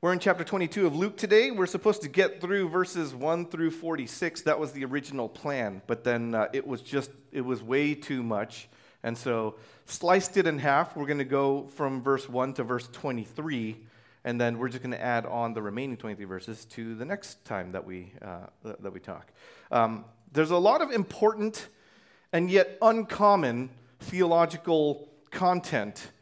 We're in chapter 22 of Luke today. We're supposed to get through verses 1 through 46. That was the original plan, but then uh, it was just, it was way too much. And so, sliced it in half. We're going to go from verse 1 to verse 23, and then we're just going to add on the remaining 23 verses to the next time that we, uh, that we talk. Um, there's a lot of important and yet uncommon theological content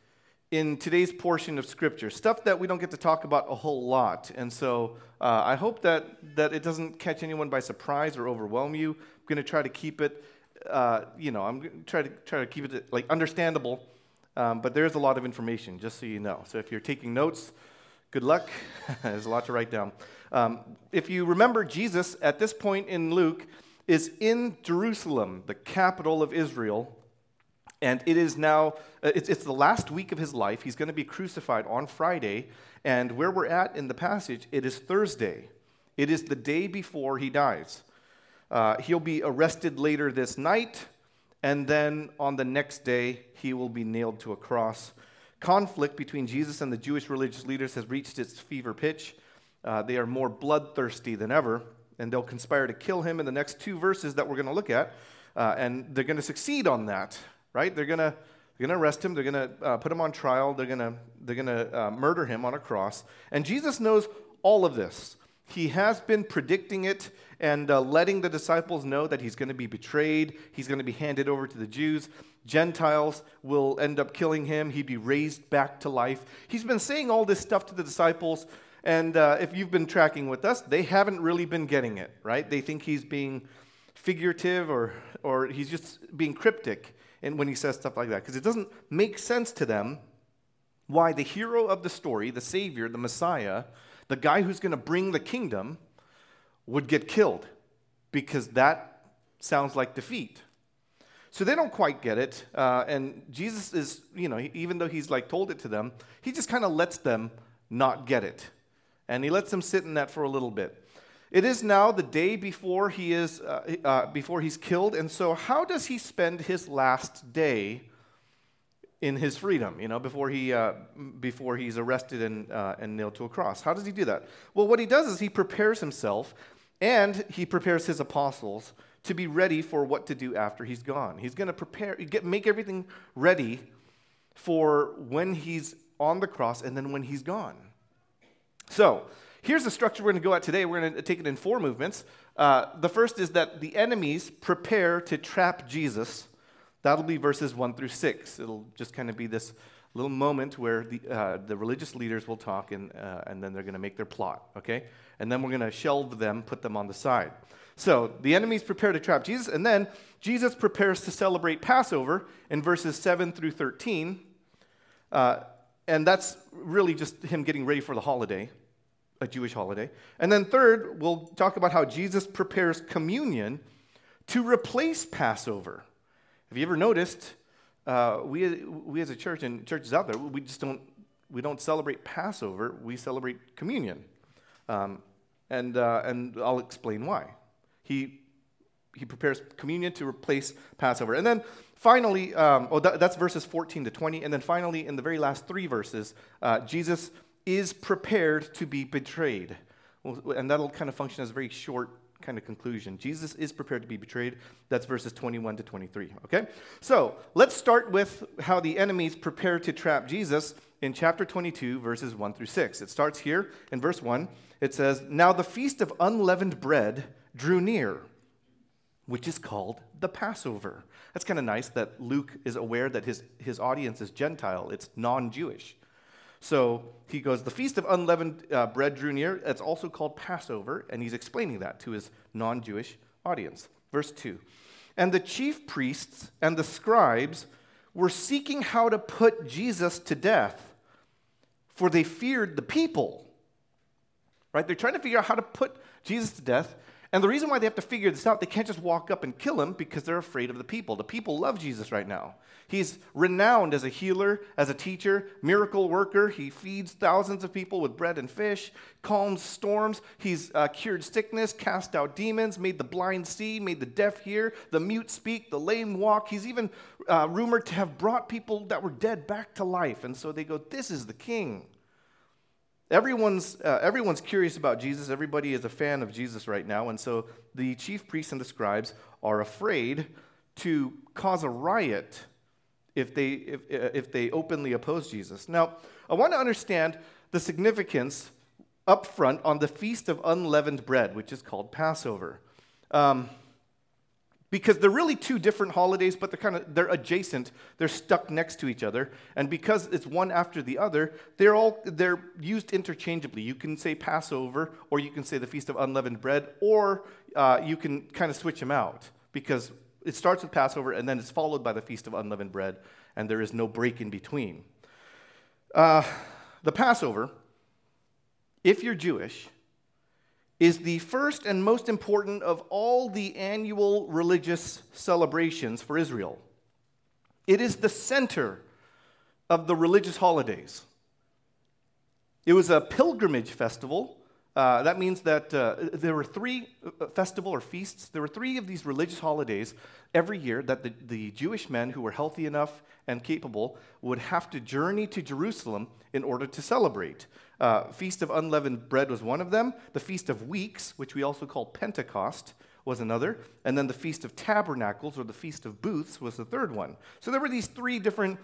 in today's portion of Scripture, stuff that we don't get to talk about a whole lot. And so uh, I hope that, that it doesn't catch anyone by surprise or overwhelm you. I'm going to try to keep it, uh, you know, I'm going to try to try to keep it like understandable. Um, but there's a lot of information, just so you know. So if you're taking notes, good luck. there's a lot to write down. Um, if you remember, Jesus at this point in Luke is in Jerusalem, the capital of Israel, and it is now, uh, it's, it's the last week of his life. He's going to be crucified on Friday. And where we're at in the passage, it is Thursday. It is the day before he dies. Uh, he'll be arrested later this night. And then on the next day, he will be nailed to a cross. Conflict between Jesus and the Jewish religious leaders has reached its fever pitch. Uh, they are more bloodthirsty than ever, and they'll conspire to kill him in the next two verses that we're going to look at. Uh, and they're going to succeed on that right? They're going to they're going to arrest him. They're going to uh, put him on trial. They're going to they're going to uh, murder him on a cross. And Jesus knows all of this. He has been predicting it and uh, letting the disciples know that he's going to be betrayed. He's going to be handed over to the Jews. Gentiles will end up killing him. He'd be raised back to life. He's been saying all this stuff to the disciples. And uh, if you've been tracking with us, they haven't really been getting it, right? They think he's being figurative or, or he's just being cryptic and when he says stuff like that because it doesn't make sense to them why the hero of the story, the Savior, the Messiah, the guy who's going to bring the kingdom, would get killed because that sounds like defeat. So they don't quite get it. Uh, and Jesus is, you know, even though he's like told it to them, he just kind of lets them not get it. And he lets them sit in that for a little bit. It is now the day before he is uh, uh, before he's killed, and so how does he spend his last day in his freedom? You know, before he uh, before he's arrested and uh, and nailed to a cross. How does he do that? Well, what he does is he prepares himself, and he prepares his apostles to be ready for what to do after he's gone. He's going to prepare, get, make everything ready for when he's on the cross and then when he's gone. So Here's the structure we're going to go at today. We're going to take it in four movements. Uh, the first is that the enemies prepare to trap Jesus. That'll be verses 1 through 6. It'll just kind of be this little moment where the, uh, the religious leaders will talk and, uh, and then they're going to make their plot, okay? And then we're going to shelve them, put them on the side. So the enemies prepare to trap Jesus, and then Jesus prepares to celebrate Passover in verses 7 through 13. Uh, and that's really just him getting ready for the holiday a Jewish holiday. And then, third, we'll talk about how Jesus prepares communion to replace Passover. Have you ever noticed, uh, we, we as a church and churches out there, we just don't, we don't celebrate Passover, we celebrate communion. Um, and, uh, and I'll explain why. He, he prepares communion to replace Passover. And then finally, um, oh, that, that's verses 14 to 20. And then finally, in the very last three verses, uh, Jesus is prepared to be betrayed. And that'll kind of function as a very short kind of conclusion. Jesus is prepared to be betrayed. That's verses 21 to 23. Okay? So let's start with how the enemies prepare to trap Jesus in chapter 22, verses 1 through 6. It starts here in verse 1. It says, Now the feast of unleavened bread drew near, which is called the Passover. That's kind of nice that Luke is aware that his, his audience is Gentile, it's non Jewish. So he goes, The feast of unleavened uh, bread drew near. It's also called Passover, and he's explaining that to his non Jewish audience. Verse 2 And the chief priests and the scribes were seeking how to put Jesus to death, for they feared the people. Right? They're trying to figure out how to put Jesus to death and the reason why they have to figure this out, they can't just walk up and kill him because they're afraid of the people. The people love Jesus right now. He's renowned as a healer, as a teacher, miracle worker. He feeds thousands of people with bread and fish, calms storms. He's uh, cured sickness, cast out demons, made the blind see, made the deaf hear, the mute speak, the lame walk. He's even uh, rumored to have brought people that were dead back to life. And so they go, This is the king. Everyone's, uh, everyone's curious about Jesus. Everybody is a fan of Jesus right now. And so the chief priests and the scribes are afraid to cause a riot if they, if, uh, if they openly oppose Jesus. Now, I want to understand the significance up front on the Feast of Unleavened Bread, which is called Passover. Um, because they're really two different holidays but they're kind of they're adjacent. They're stuck next to each other. And because it's one after the other they're all they're used interchangeably. You can say passover or you can say the feast of unleavened bread or uh, you can kind of switch them out because it starts with passover and then it's followed by the feast of unleavened bread and there is no break in between. Uh, the passover if you're jewish is the first and most important of all the annual religious celebrations for Israel. It is the center of the religious holidays. It was a pilgrimage festival. Uh, that means that uh, there were three uh, festival or feasts. There were three of these religious holidays every year that the, the Jewish men who were healthy enough and capable would have to journey to Jerusalem in order to celebrate. Uh, Feast of Unleavened Bread was one of them. The Feast of Weeks, which we also call Pentecost, was another. And then the Feast of Tabernacles, or the Feast of Booths, was the third one. So there were these three different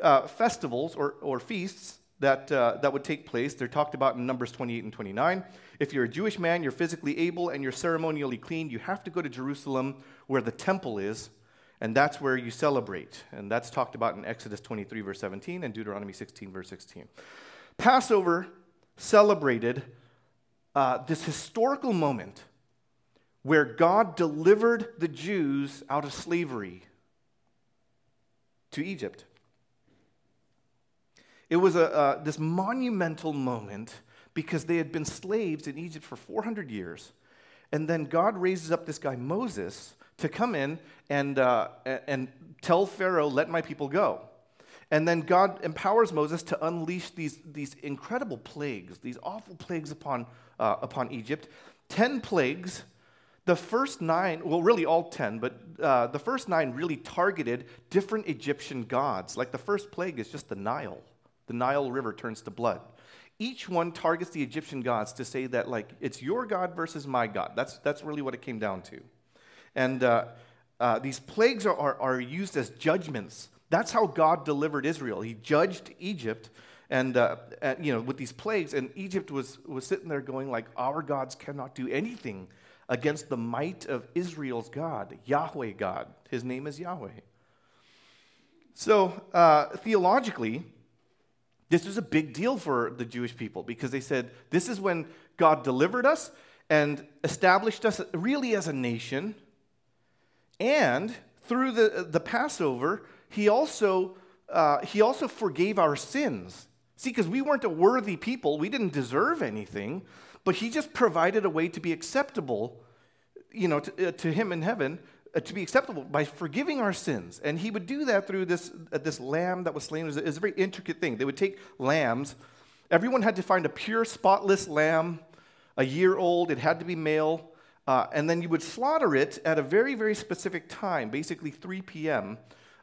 uh, festivals or, or feasts that, uh, that would take place. They're talked about in Numbers 28 and 29. If you're a Jewish man, you're physically able, and you're ceremonially clean, you have to go to Jerusalem where the temple is, and that's where you celebrate. And that's talked about in Exodus 23, verse 17, and Deuteronomy 16, verse 16. Passover celebrated uh, this historical moment where God delivered the Jews out of slavery to Egypt. It was a, uh, this monumental moment because they had been slaves in Egypt for 400 years. And then God raises up this guy, Moses, to come in and, uh, and tell Pharaoh, let my people go. And then God empowers Moses to unleash these, these incredible plagues, these awful plagues upon, uh, upon Egypt. Ten plagues. The first nine, well, really all ten, but uh, the first nine really targeted different Egyptian gods. Like the first plague is just the Nile. The Nile River turns to blood. Each one targets the Egyptian gods to say that, like, it's your God versus my God. That's, that's really what it came down to. And uh, uh, these plagues are, are, are used as judgments that's how God delivered Israel. He judged Egypt and, uh, and, you know with these plagues and egypt was, was sitting there going like our gods cannot do anything against the might of israel's god yahweh god his name is yahweh so uh, theologically this was a big deal for the jewish people because they said this is when god delivered us and established us really as a nation and through the, the passover he also, uh, he also forgave our sins. See, because we weren't a worthy people, we didn't deserve anything, but he just provided a way to be acceptable, you know, to, uh, to him in heaven, to be acceptable by forgiving our sins. And he would do that through this, uh, this lamb that was slain. It was, a, it was a very intricate thing. They would take lambs. Everyone had to find a pure, spotless lamb, a year old. It had to be male. Uh, and then you would slaughter it at a very, very specific time, basically 3 p.m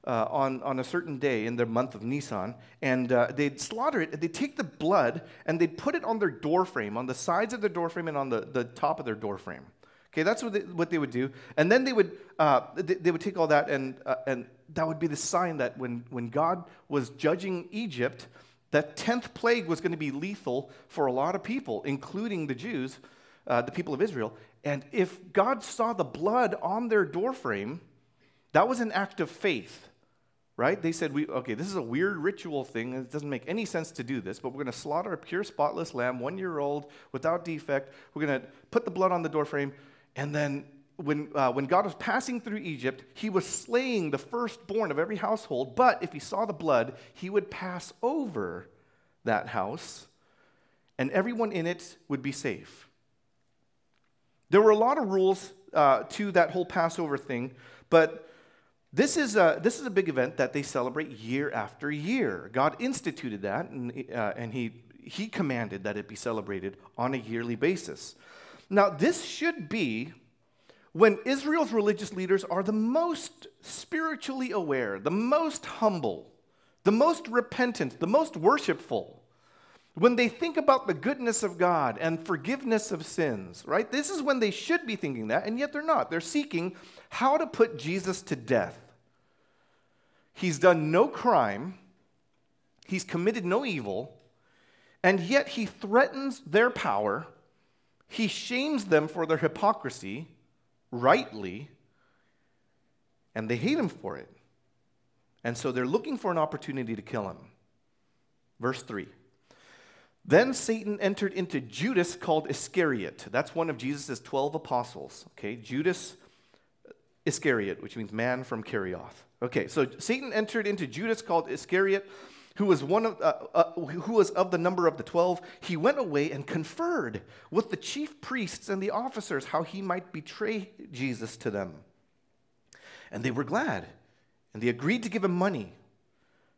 uh, on, on a certain day in the month of Nisan, and uh, they'd slaughter it. They'd take the blood and they'd put it on their doorframe, on the sides of their doorframe, and on the, the top of their door frame. Okay, that's what they, what they would do. And then they would, uh, they, they, would take all that, and, uh, and that would be the sign that when, when God was judging Egypt, that 10th plague was going to be lethal for a lot of people, including the Jews, uh, the people of Israel. And if God saw the blood on their doorframe, that was an act of faith right? They said, we, okay, this is a weird ritual thing. It doesn't make any sense to do this, but we're going to slaughter a pure, spotless lamb, one year old, without defect. We're going to put the blood on the doorframe. And then when, uh, when God was passing through Egypt, he was slaying the firstborn of every household. But if he saw the blood, he would pass over that house, and everyone in it would be safe. There were a lot of rules uh, to that whole Passover thing, but this is, a, this is a big event that they celebrate year after year. God instituted that, and, uh, and he, he commanded that it be celebrated on a yearly basis. Now, this should be when Israel's religious leaders are the most spiritually aware, the most humble, the most repentant, the most worshipful. when they think about the goodness of God and forgiveness of sins, right? This is when they should be thinking that, and yet they're not. They're seeking how to put Jesus to death. He's done no crime, he's committed no evil, and yet he threatens their power. He shames them for their hypocrisy, rightly, and they hate him for it. And so they're looking for an opportunity to kill him. Verse 3. Then Satan entered into Judas called Iscariot. That's one of Jesus' 12 apostles. Okay, Judas Iscariot, which means man from Kerioth. Okay, so Satan entered into Judas called Iscariot, who was one of uh, uh, who was of the number of the 12. He went away and conferred with the chief priests and the officers how he might betray Jesus to them. And they were glad, and they agreed to give him money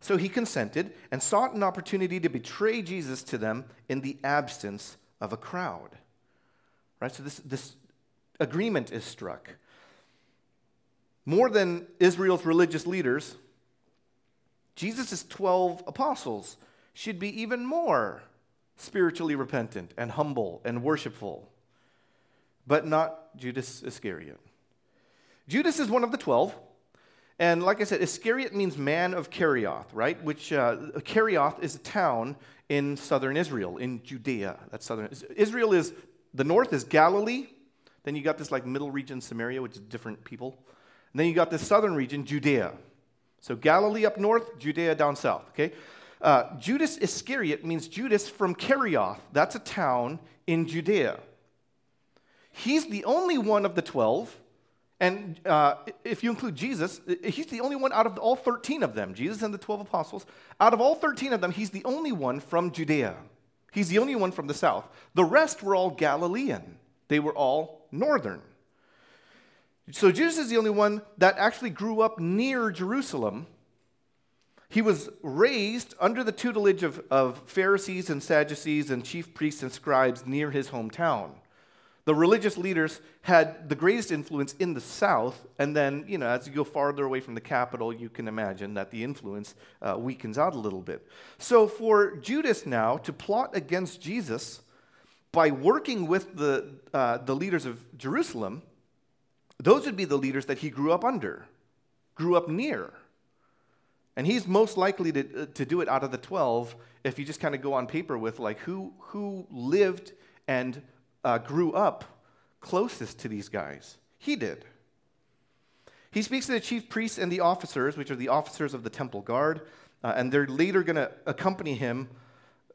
so he consented and sought an opportunity to betray Jesus to them in the absence of a crowd. Right? So this, this agreement is struck. More than Israel's religious leaders, Jesus' 12 apostles should be even more spiritually repentant and humble and worshipful, but not Judas Iscariot. Judas is one of the 12. And like I said, Iscariot means man of Kerioth, right? Which uh, Kerioth is a town in southern Israel, in Judea. That's southern. Israel is, the north is Galilee. Then you got this like middle region, Samaria, which is different people. And then you got this southern region, Judea. So Galilee up north, Judea down south, okay? Uh, Judas Iscariot means Judas from Kerioth. That's a town in Judea. He's the only one of the 12 and uh, if you include Jesus, he's the only one out of all 13 of them, Jesus and the 12 apostles. Out of all 13 of them, he's the only one from Judea. He's the only one from the south. The rest were all Galilean, they were all northern. So Jesus is the only one that actually grew up near Jerusalem. He was raised under the tutelage of, of Pharisees and Sadducees and chief priests and scribes near his hometown the religious leaders had the greatest influence in the south, and then, you know, as you go farther away from the capital, you can imagine that the influence uh, weakens out a little bit. So, for Judas now to plot against Jesus by working with the, uh, the leaders of Jerusalem, those would be the leaders that he grew up under, grew up near. And he's most likely to, uh, to do it out of the 12 if you just kind of go on paper with like who, who lived and uh, grew up closest to these guys. He did. He speaks to the chief priests and the officers, which are the officers of the temple guard, uh, and they're later going to accompany him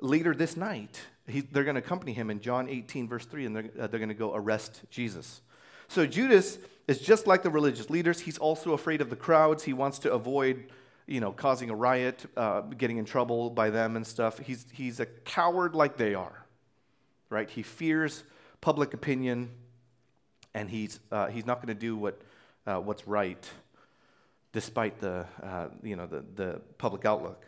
later this night. He, they're going to accompany him in John 18, verse 3, and they're, uh, they're going to go arrest Jesus. So Judas is just like the religious leaders. He's also afraid of the crowds. He wants to avoid, you know, causing a riot, uh, getting in trouble by them and stuff. He's, he's a coward like they are, right? He fears public opinion, and he's, uh, he's not going to do what, uh, what's right despite the, uh, you know, the, the public outlook.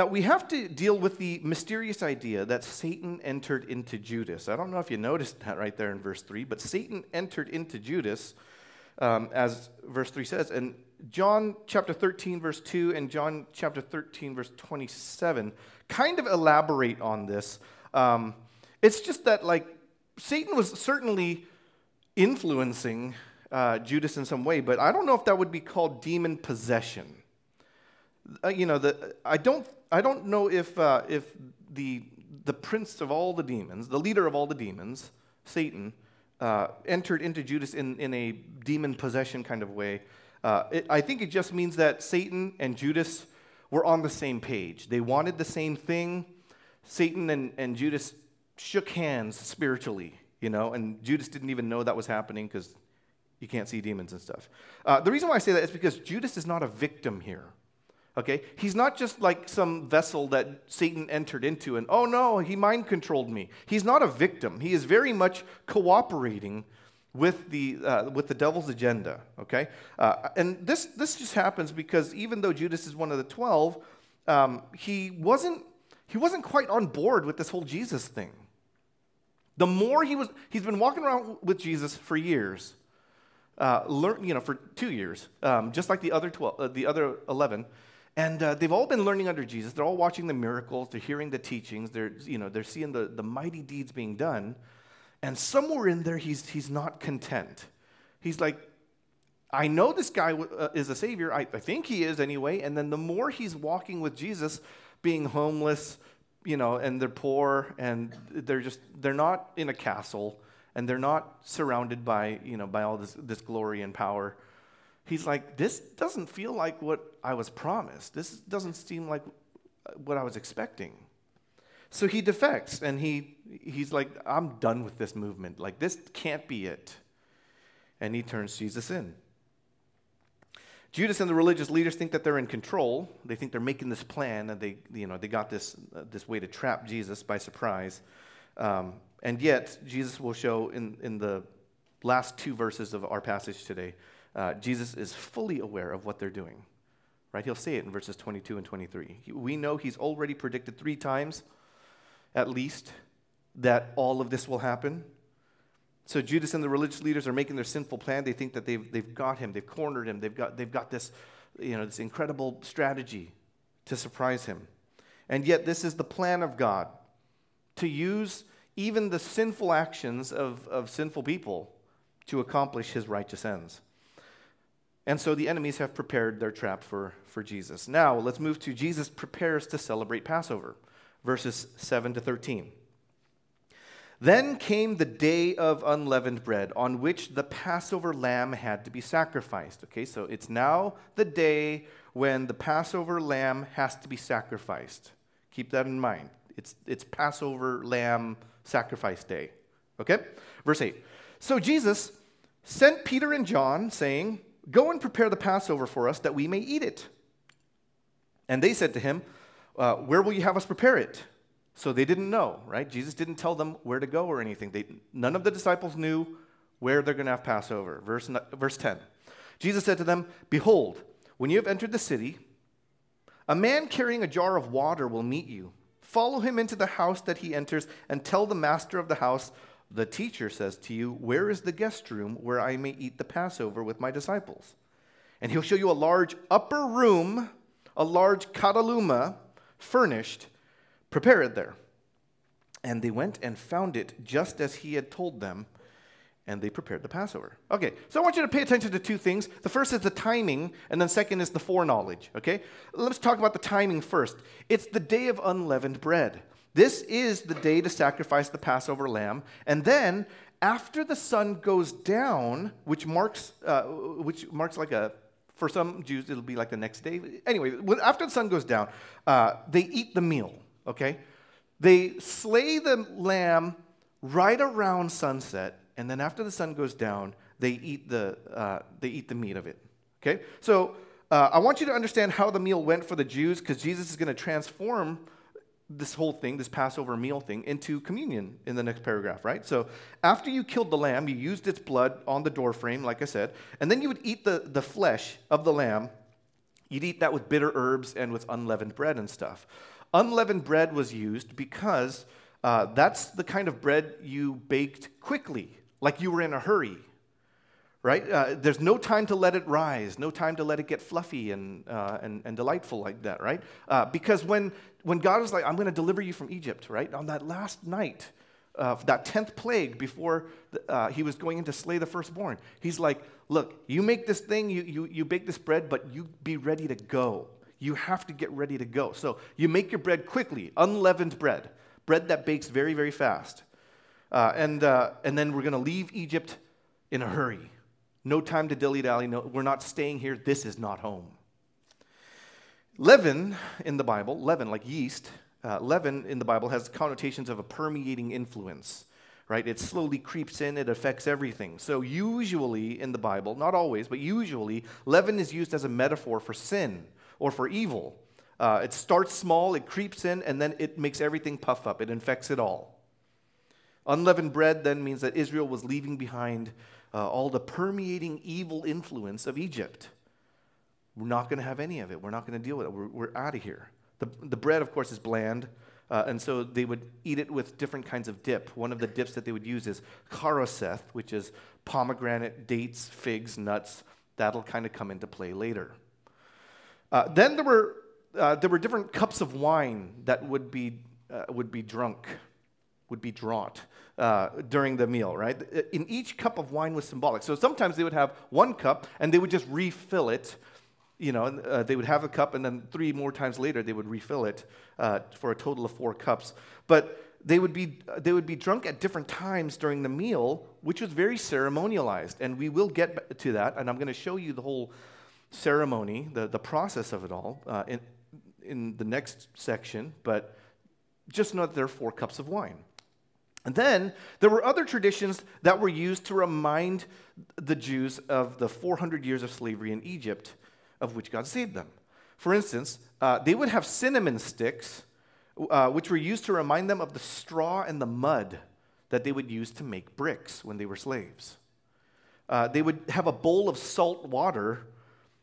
Now, we have to deal with the mysterious idea that Satan entered into Judas. I don't know if you noticed that right there in verse 3, but Satan entered into Judas, um, as verse 3 says. And John chapter 13, verse 2, and John chapter 13, verse 27 kind of elaborate on this. Um, it's just that, like, Satan was certainly influencing uh, Judas in some way, but I don't know if that would be called demon possession. Uh, you know, the, I, don't, I don't know if, uh, if the, the prince of all the demons, the leader of all the demons, Satan, uh, entered into Judas in, in a demon possession kind of way. Uh, it, I think it just means that Satan and Judas were on the same page. They wanted the same thing. Satan and, and Judas shook hands spiritually, you know, and Judas didn't even know that was happening because you can't see demons and stuff. Uh, the reason why I say that is because Judas is not a victim here. Okay? He's not just like some vessel that Satan entered into and, oh no, he mind controlled me. He's not a victim. He is very much cooperating with the, uh, with the devil's agenda. Okay? Uh, and this, this just happens because even though Judas is one of the 12, um, he, wasn't, he wasn't quite on board with this whole Jesus thing. The more he was, he's been walking around with Jesus for years, uh, learn, you know, for two years, um, just like the other 12, uh, the other 11. And uh, they've all been learning under Jesus. They're all watching the miracles. They're hearing the teachings. They're, you know, they're seeing the, the mighty deeds being done. And somewhere in there, he's, he's not content. He's like, I know this guy uh, is a savior. I, I think he is anyway. And then the more he's walking with Jesus, being homeless, you know, and they're poor and they're just, they're not in a castle and they're not surrounded by, you know, by all this, this glory and power. He's like, this doesn't feel like what I was promised. This doesn't seem like what I was expecting. So he defects and he, he's like, I'm done with this movement. Like, this can't be it. And he turns Jesus in. Judas and the religious leaders think that they're in control. They think they're making this plan, and they, you know, they got this, uh, this way to trap Jesus by surprise. Um, and yet, Jesus will show in, in the last two verses of our passage today, uh, Jesus is fully aware of what they're doing. Right? He'll say it in verses 22 and 23. We know he's already predicted three times, at least, that all of this will happen. So Judas and the religious leaders are making their sinful plan. They think that they've, they've got him, they've cornered him, they've got, they've got this, you know, this incredible strategy to surprise him. And yet, this is the plan of God to use even the sinful actions of, of sinful people to accomplish his righteous ends. And so the enemies have prepared their trap for, for Jesus. Now, let's move to Jesus prepares to celebrate Passover, verses 7 to 13. Then came the day of unleavened bread, on which the Passover lamb had to be sacrificed. Okay, so it's now the day when the Passover lamb has to be sacrificed. Keep that in mind. It's, it's Passover lamb sacrifice day. Okay? Verse 8. So Jesus sent Peter and John, saying, Go and prepare the Passover for us that we may eat it. And they said to him, uh, Where will you have us prepare it? So they didn't know, right? Jesus didn't tell them where to go or anything. They, none of the disciples knew where they're going to have Passover. Verse, verse 10. Jesus said to them, Behold, when you have entered the city, a man carrying a jar of water will meet you. Follow him into the house that he enters and tell the master of the house, The teacher says to you, Where is the guest room where I may eat the Passover with my disciples? And he'll show you a large upper room, a large kataluma, furnished prepare it there. And they went and found it just as he had told them, and they prepared the Passover. Okay, so I want you to pay attention to two things. The first is the timing, and then second is the foreknowledge, okay? Let's talk about the timing first. It's the day of unleavened bread. This is the day to sacrifice the Passover lamb, and then after the sun goes down, which marks, uh, which marks like a for some Jews, it'll be like the next day. Anyway, after the sun goes down, uh, they eat the meal okay? They slay the lamb right around sunset, and then after the sun goes down, they eat the, uh, they eat the meat of it, okay? So uh, I want you to understand how the meal went for the Jews because Jesus is going to transform this whole thing, this Passover meal thing, into communion in the next paragraph, right? So after you killed the lamb, you used its blood on the doorframe, like I said, and then you would eat the, the flesh of the lamb. You'd eat that with bitter herbs and with unleavened bread and stuff. Unleavened bread was used because uh, that's the kind of bread you baked quickly, like you were in a hurry, right? Uh, there's no time to let it rise, no time to let it get fluffy and, uh, and, and, delightful like that, right? Uh, because when, when God was like, I'm going to deliver you from Egypt, right? On that last night, that 10th plague before uh, he was going in to slay the firstborn, he's like, Look, you make this thing, you, you, you bake this bread, but you be ready to go you have to get ready to go. So you make your bread quickly, unleavened bread, bread that bakes very, very fast. Uh, and, uh, and then we're going to leave Egypt in a hurry. No time to dilly dally. No, we're not staying here. This is not home. Leaven in the Bible, leaven like yeast, uh, leaven in the Bible has connotations of a permeating influence, right? It slowly creeps in, it affects everything. So, usually in the Bible, not always, but usually, leaven is used as a metaphor for sin or for evil. Uh, it starts small, it creeps in, and then it makes everything puff up. It infects it all. Unleavened bread then means that Israel was leaving behind uh, all the permeating evil influence of Egypt. We're not going to have any of it. We're not going to deal with it. We're, we're out of here. The, the bread, of course, is bland. Uh, and so they would eat it with different kinds of dip. One of the dips that they would use is charoseth, which is pomegranate, dates, figs, nuts. That'll kind of come into play later. Uh, then there were uh, there were different cups of wine that would be, uh, would be drunk, would be draught uh, during the meal, right? In each cup of wine was symbolic. So sometimes they would have one cup and they would just refill it. You know, uh, they would have a cup and then three more times later they would refill it uh, for a total of four cups. But they would, be, they would be drunk at different times during the meal, which was very ceremonialized. And we will get to that, and I'm going to show you the whole ceremony, the, the process of it all, uh, in, in the next section. But just know that there are four cups of wine. And then there were other traditions that were used to remind the Jews of the 400 years of slavery in Egypt, of which God saved them. For instance, uh, they would have cinnamon sticks, uh, which were used to remind them of the straw and the mud that they would use to make bricks when they were slaves. Uh, they would have a bowl of salt water,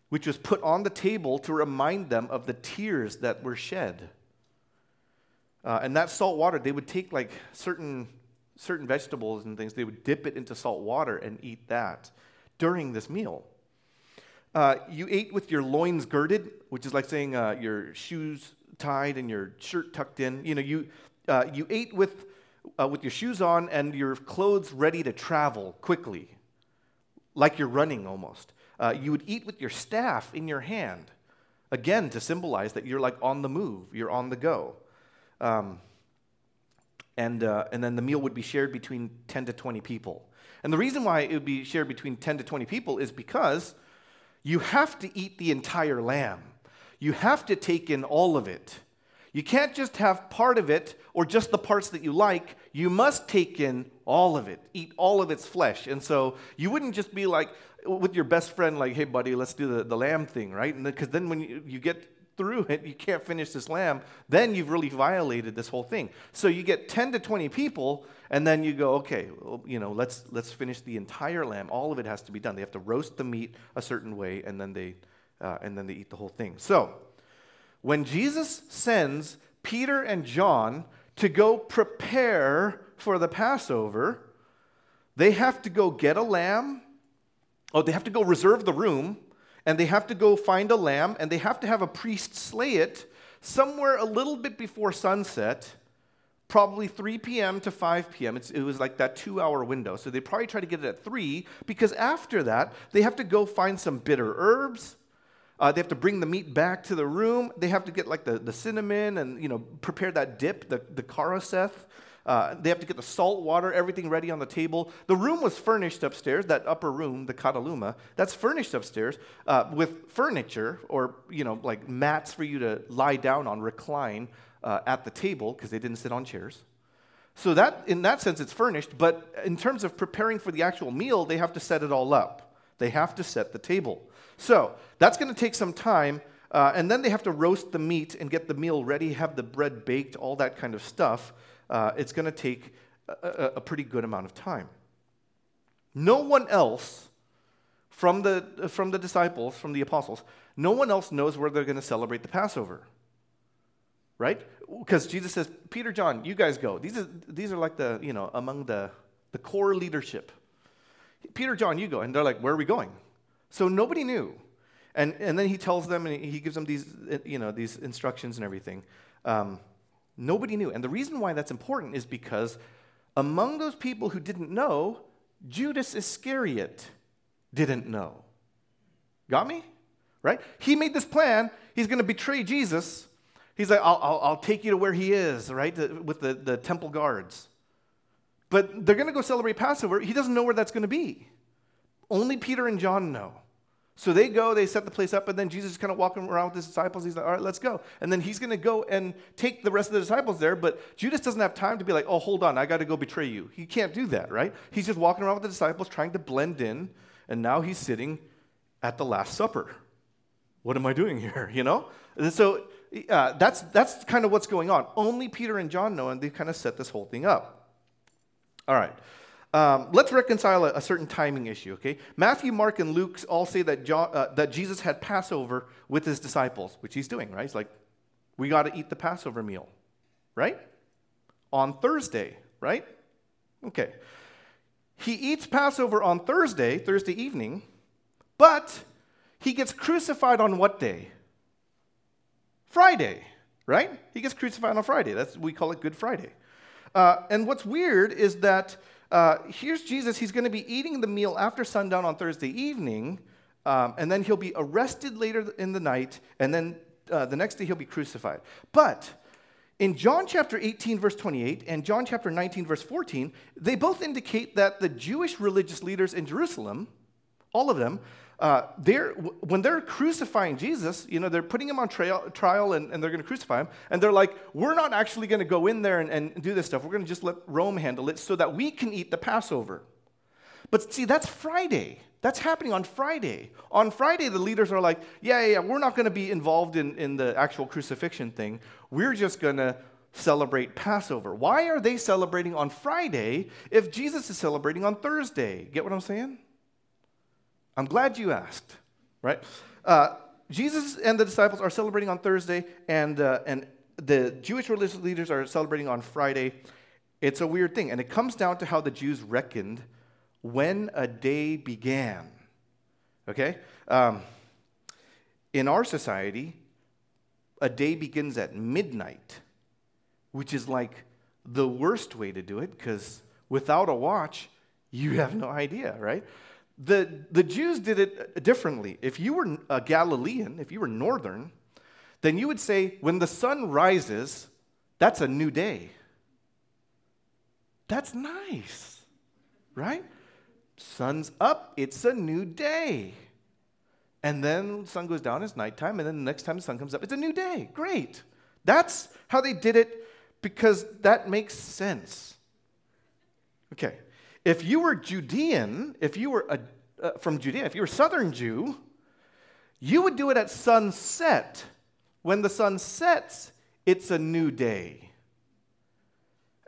which was put on the table to remind them of the tears that were shed uh, and that salt water, they would take like certain, certain vegetables and things, they would dip it into salt water and eat that during this meal. Uh, you ate with your loins girded, which is like saying uh, your shoes tied and your shirt tucked in. You know, you, uh, you ate with, uh, with your shoes on and your clothes ready to travel quickly, like you're running almost. Uh, you would eat with your staff in your hand, again, to symbolize that you're like on the move, you're on the go. Um, and, uh, and then the meal would be shared between 10 to 20 people. And the reason why it would be shared between 10 to 20 people is because you have to eat the entire lamb. You have to take in all of it. You can't just have part of it or just the parts that you like. You must take in all of it, eat all of its flesh. And so you wouldn't just be like with your best friend, like, hey, buddy, let's do the, the lamb thing, right? Because then when you, you get through it, you can't finish this lamb, then you've really violated this whole thing. So you get 10 to 20 people, and then you go, okay, well, you know, let's, let's finish the entire lamb. All of it has to be done. They have to roast the meat a certain way, and then they, uh, and then they eat the whole thing. So when Jesus sends Peter and John to go prepare for the Passover, they have to go get a lamb. Oh, they have to go reserve the room and they have to go find a lamb, and they have to have a priest slay it somewhere a little bit before sunset, probably 3 p.m. to 5 p.m. It's, it was like that two hour window. So they probably try to get it at 3 because after that, they have to go find some bitter herbs. Uh, they have to bring the meat back to the room. They have to get like the, the cinnamon and, you know, prepare that dip, the, the charoseth. Uh, they have to get the salt water, everything ready on the table. The room was furnished upstairs, that upper room, the kataluma, that's furnished upstairs uh, with furniture or, you know, like mats for you to lie down on, recline uh, at the table because they didn't sit on chairs. So that, in that sense, it's furnished. But in terms of preparing for the actual meal, they have to set it all up. They have to set the table. So that's going to take some time. Uh, and then they have to roast the meat and get the meal ready, have the bread baked, all that kind of stuff uh, it's going to take a, a, pretty good amount of time. No one else from the, from the disciples, from the apostles, no one else knows where they're going to celebrate the Passover. Right? Because Jesus says, Peter, John, you guys go. These are, these are like the, you know, among the, the core leadership. Peter, John, you go. And they're like, where are we going? So nobody knew. And, and then he tells them and he gives them these, you know, these instructions and everything. Um, Nobody knew. And the reason why that's important is because among those people who didn't know, Judas Iscariot didn't know. Got me? Right? He made this plan. He's going to betray Jesus. He's like, I'll, I'll, I'll, take you to where he is, right? With the, the temple guards. But they're going to go celebrate Passover. He doesn't know where that's going to be. Only Peter and John know. So they go, they set the place up, and then Jesus is kind of walking around with his disciples. He's like, all right, let's go. And then he's going to go and take the rest of the disciples there, but Judas doesn't have time to be like, oh, hold on, I got to go betray you. He can't do that, right? He's just walking around with the disciples trying to blend in, and now he's sitting at the Last Supper. What am I doing here, you know? And so uh, that's, that's kind of what's going on. Only Peter and John know, and they kind of set this whole thing up. All right. Um, let's reconcile a, a, certain timing issue, okay? Matthew, Mark, and Luke all say that, uh, that Jesus had Passover with his disciples, which he's doing, right? He's like, we got to eat the Passover meal, right? On Thursday, right? Okay. He eats Passover on Thursday, Thursday evening, but he gets crucified on what day? Friday, right? He gets crucified on Friday. That's we call it Good Friday. Uh, and what's weird is that uh, here's Jesus. He's going to be eating the meal after sundown on Thursday evening, um, and then he'll be arrested later in the night, and then uh, the next day he'll be crucified. But in John chapter 18, verse 28, and John chapter 19, verse 14, they both indicate that the Jewish religious leaders in Jerusalem, all of them, uh, they're, when they're crucifying Jesus, you know, they're putting him on trial, trial and, and they're going to crucify him. And they're like, we're not actually going to go in there and, and do this stuff. We're going to just let Rome handle it so that we can eat the Passover. But see, that's Friday. That's happening on Friday. On Friday, the leaders are like, yeah, yeah, yeah we're not going to be involved in, in the actual crucifixion thing. We're just going to celebrate Passover. Why are they celebrating on Friday if Jesus is celebrating on Thursday? Get what I'm saying? I'm glad you asked, right? Uh, Jesus and the disciples are celebrating on Thursday, and, uh, and the Jewish religious leaders are celebrating on Friday. It's a weird thing, and it comes down to how the Jews reckoned when a day began. Okay? Um, in our society, a day begins at midnight, which is like the worst way to do it because without a watch, you have no idea, right? The, the Jews did it differently. If you were a Galilean, if you were northern, then you would say, when the sun rises, that's a new day. That's nice, right? Sun's up, it's a new day. And then the sun goes down, it's nighttime, and then the next time the sun comes up, it's a new day. Great. That's how they did it because that makes sense. Okay. If you were Judean, if you were a, uh, from Judea, if you were Southern Jew, you would do it at sunset. When the sun sets, it's a new day.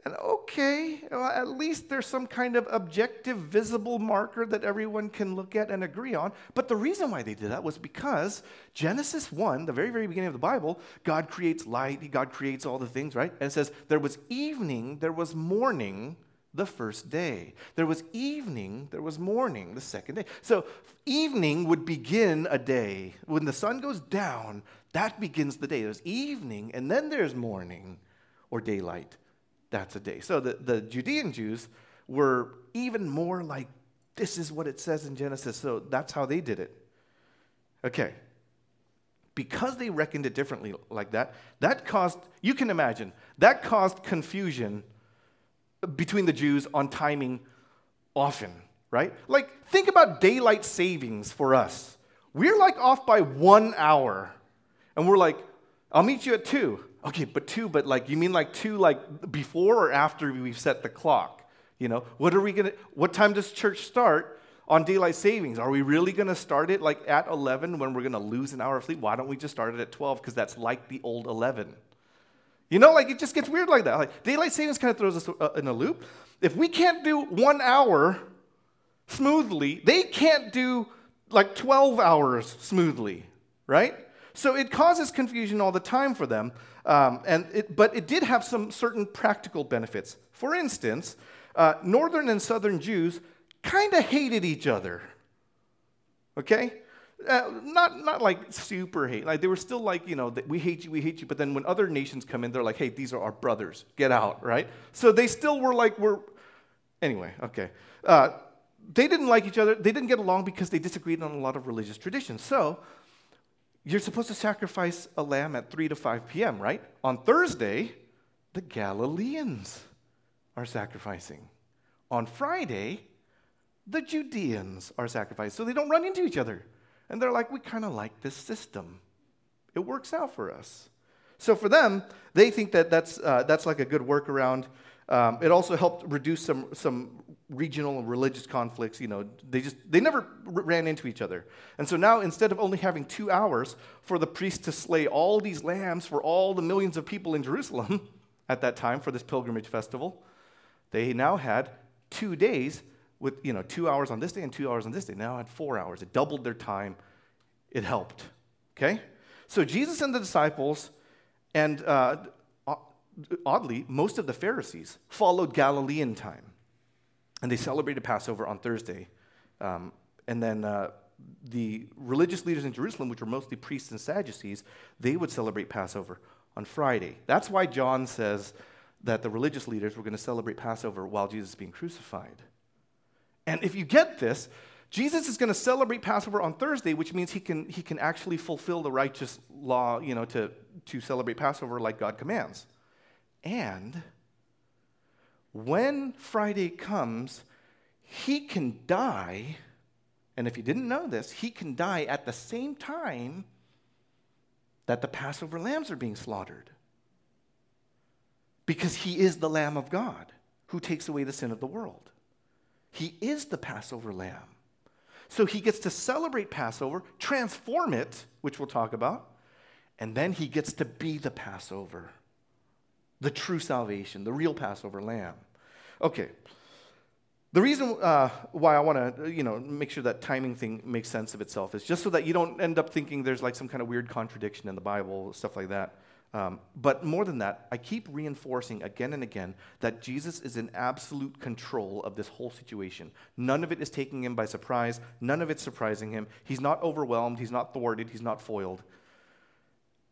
And okay, well, at least there's some kind of objective, visible marker that everyone can look at and agree on. But the reason why they did that was because Genesis 1, the very, very beginning of the Bible, God creates light, God creates all the things, right? And it says, there was evening, there was morning, the first day. There was evening, there was morning the second day. So evening would begin a day. When the sun goes down, that begins the day. There's evening, and then there's morning or daylight. That's a day. So the, the Judean Jews were even more like, this is what it says in Genesis. So that's how they did it. Okay. Because they reckoned it differently like that, that caused, you can imagine, that caused confusion between the Jews on timing often, right? Like, think about daylight savings for us. We're like off by one hour, and we're like, I'll meet you at two. Okay, but two, but like, you mean like two, like before or after we've set the clock? You know, what are we gonna, what time does church start on daylight savings? Are we really gonna start it like at 11 when we're gonna lose an hour of sleep? Why don't we just start it at 12? Because that's like the old 11. You know, like it just gets weird like that. Like daylight savings kind of throws us uh, in a loop. If we can't do one hour smoothly, they can't do like 12 hours smoothly, right? So it causes confusion all the time for them. Um, and it, but it did have some certain practical benefits. For instance, uh, northern and southern Jews kind of hated each other. Okay? Uh, not, not like super hate. Like they were still like, you know, we hate you, we hate you. But then when other nations come in, they're like, hey, these are our brothers. Get out, right? So they still were like, we're. Anyway, okay. Uh, they didn't like each other. They didn't get along because they disagreed on a lot of religious traditions. So you're supposed to sacrifice a lamb at 3 to 5 p.m., right? On Thursday, the Galileans are sacrificing. On Friday, the Judeans are sacrificing. So they don't run into each other. And they're like, we kind of like this system. It works out for us. So for them, they think that that's, uh, that's like a good workaround. Um, it also helped reduce some, some regional and religious conflicts. You know, they just they never r- ran into each other. And so now, instead of only having two hours for the priest to slay all these lambs for all the millions of people in Jerusalem at that time for this pilgrimage festival, they now had two days with you know two hours on this day and two hours on this day. Now had four hours. It doubled their time. It helped. Okay, so Jesus and the disciples, and uh, oddly, most of the Pharisees followed Galilean time, and they celebrated Passover on Thursday, um, and then uh, the religious leaders in Jerusalem, which were mostly priests and Sadducees, they would celebrate Passover on Friday. That's why John says that the religious leaders were going to celebrate Passover while Jesus is being crucified. And if you get this, Jesus is going to celebrate Passover on Thursday, which means he can, he can actually fulfill the righteous law, you know, to, to celebrate Passover like God commands. And when Friday comes, he can die. And if you didn't know this, he can die at the same time that the Passover lambs are being slaughtered. Because he is the Lamb of God who takes away the sin of the world. He is the Passover lamb. So he gets to celebrate Passover, transform it, which we'll talk about, and then he gets to be the Passover, the true salvation, the real Passover lamb. Okay. The reason uh, why I want to, you know, make sure that timing thing makes sense of itself is just so that you don't end up thinking there's like some kind of weird contradiction in the Bible, stuff like that. Um, but more than that, I keep reinforcing again and again that Jesus is in absolute control of this whole situation. None of it is taking him by surprise. None of it's surprising him. He's not overwhelmed. He's not thwarted. He's not foiled.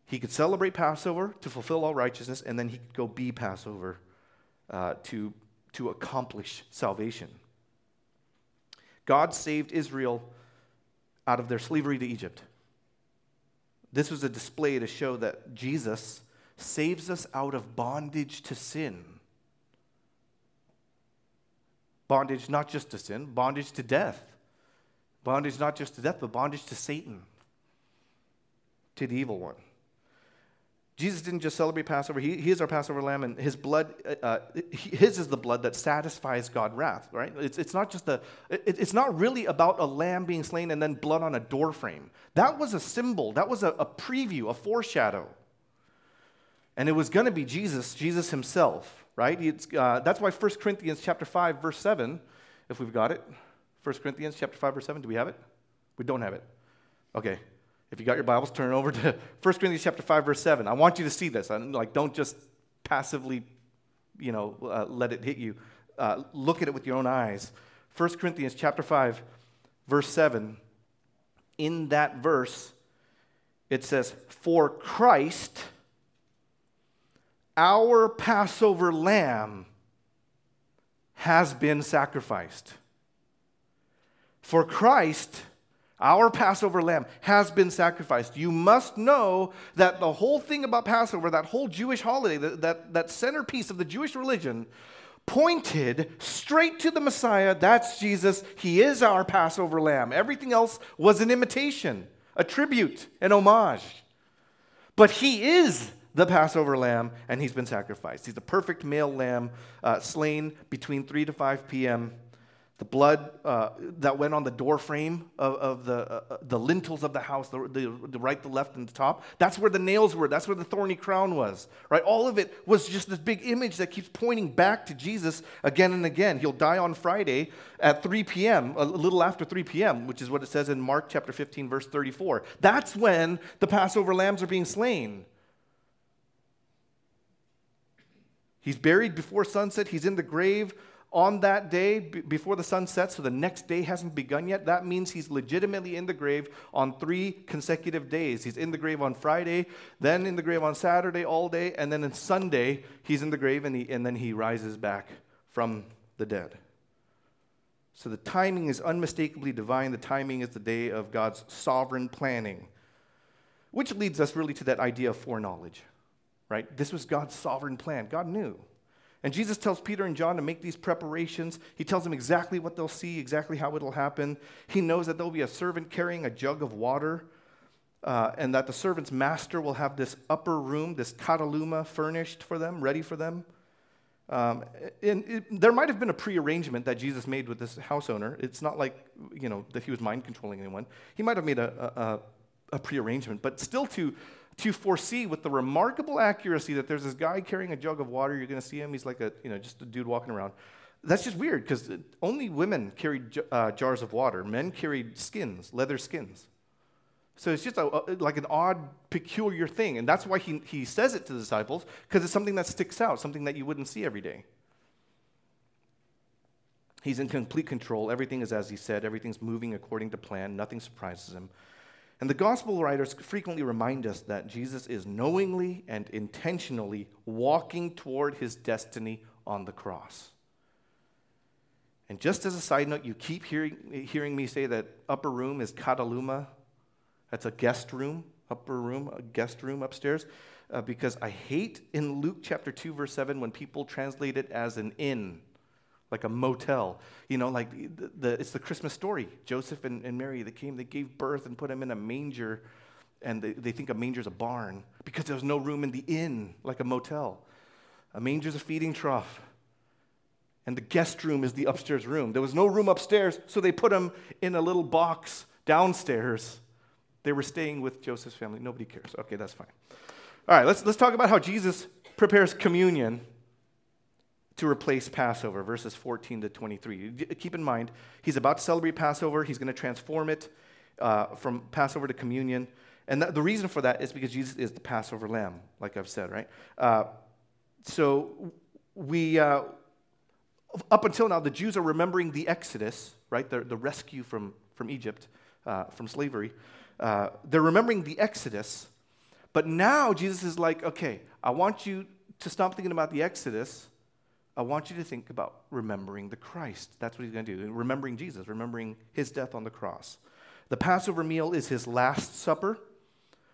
He could celebrate Passover to fulfill all righteousness, and then he could go be Passover uh, to, to accomplish salvation. God saved Israel out of their slavery to Egypt. This was a display to show that Jesus saves us out of bondage to sin. Bondage not just to sin, bondage to death. Bondage not just to death, but bondage to Satan, to the evil one. Jesus didn't just celebrate Passover. He, he is our Passover lamb, and his blood, uh, uh his is the blood that satisfies God's wrath, right? It's, it's not just a, it, it's not really about a lamb being slain and then blood on a doorframe. That was a symbol, that was a, a preview, a foreshadow. And it was going to be Jesus, Jesus himself, right? Uh, that's why 1 Corinthians chapter 5, verse 7, if we've got it. 1 Corinthians chapter 5, verse 7, do we have it? We don't have it. Okay, if you got your Bibles, turn over to 1 Corinthians chapter 5, verse 7. I want you to see this. I'm like, don't just passively, you know, uh, let it hit you. Uh, look at it with your own eyes. 1 Corinthians chapter 5, verse 7. In that verse, it says, For Christ, our Passover lamb, has been sacrificed. For Christ, our Passover lamb has been sacrificed. You must know that the whole thing about Passover, that whole Jewish holiday, that, that, that centerpiece of the Jewish religion, pointed straight to the Messiah. That's Jesus. He is our Passover lamb. Everything else was an imitation, a tribute, an homage. But he is the Passover lamb, and he's been sacrificed. He's the perfect male lamb uh, slain between 3 to 5 p.m the blood uh, that went on the door frame of, of the, uh, the lintels of the house, the, the, the, right, the left, and the top. That's where the nails were. That's where the thorny crown was, right? All of it was just this big image that keeps pointing back to Jesus again and again. He'll die on Friday at 3 p.m., a little after 3 p.m., which is what it says in Mark chapter 15, verse 34. That's when the Passover lambs are being slain. He's buried before sunset. He's in the grave on that day b- before the sun sets, so the next day hasn't begun yet, that means he's legitimately in the grave on three consecutive days. He's in the grave on Friday, then in the grave on Saturday all day, and then on Sunday, he's in the grave and, he, and then he rises back from the dead. So the timing is unmistakably divine. The timing is the day of God's sovereign planning, which leads us really to that idea of foreknowledge, right? This was God's sovereign plan. God knew. And Jesus tells Peter and John to make these preparations. He tells them exactly what they'll see, exactly how it'll happen. He knows that there'll be a servant carrying a jug of water, uh, and that the servant's master will have this upper room, this kataluma, furnished for them, ready for them. Um, and it, there might have been a prearrangement that Jesus made with this house owner. It's not like you know that he was mind controlling anyone. He might have made a, a, a prearrangement, but still to to foresee with the remarkable accuracy that there's this guy carrying a jug of water. You're going to see him. He's like a, you know, just a dude walking around. That's just weird because only women carried uh, jars of water. Men carried skins, leather skins. So it's just a, a, like an odd, peculiar thing. And that's why he, he says it to the disciples because it's something that sticks out, something that you wouldn't see every day. He's in complete control. Everything is as he said, everything's moving according to plan, nothing surprises him. And the gospel writers frequently remind us that Jesus is knowingly and intentionally walking toward his destiny on the cross. And just as a side note, you keep hearing, hearing me say that upper room is kataluma. That's a guest room, upper room, a guest room upstairs. Uh, because I hate in Luke chapter 2, verse 7, when people translate it as an inn like a motel. You know, like the, the, it's the Christmas story. Joseph and, and Mary, they came, they gave birth and put him in a manger, and they, they think a manger's a barn because there was no room in the inn, like a motel. A manger's a feeding trough. And the guest room is the upstairs room. There was no room upstairs, so they put him in a little box downstairs. They were staying with Joseph's family. Nobody cares. Okay, that's fine. All right, let's, let's talk about how Jesus prepares communion to replace Passover, verses 14 to 23. Keep in mind, he's about to celebrate Passover. He's going to transform it uh, from Passover to communion. And the reason for that is because Jesus is the Passover lamb, like I've said, right? Uh, so we, uh, up until now, the Jews are remembering the Exodus, right? The, the rescue from, from Egypt, uh, from slavery. Uh, they're remembering the Exodus. But now Jesus is like, okay, I want you to stop thinking about the Exodus I want you to think about remembering the Christ. That's what he's going to do. Remembering Jesus, remembering his death on the cross. The Passover meal is his last supper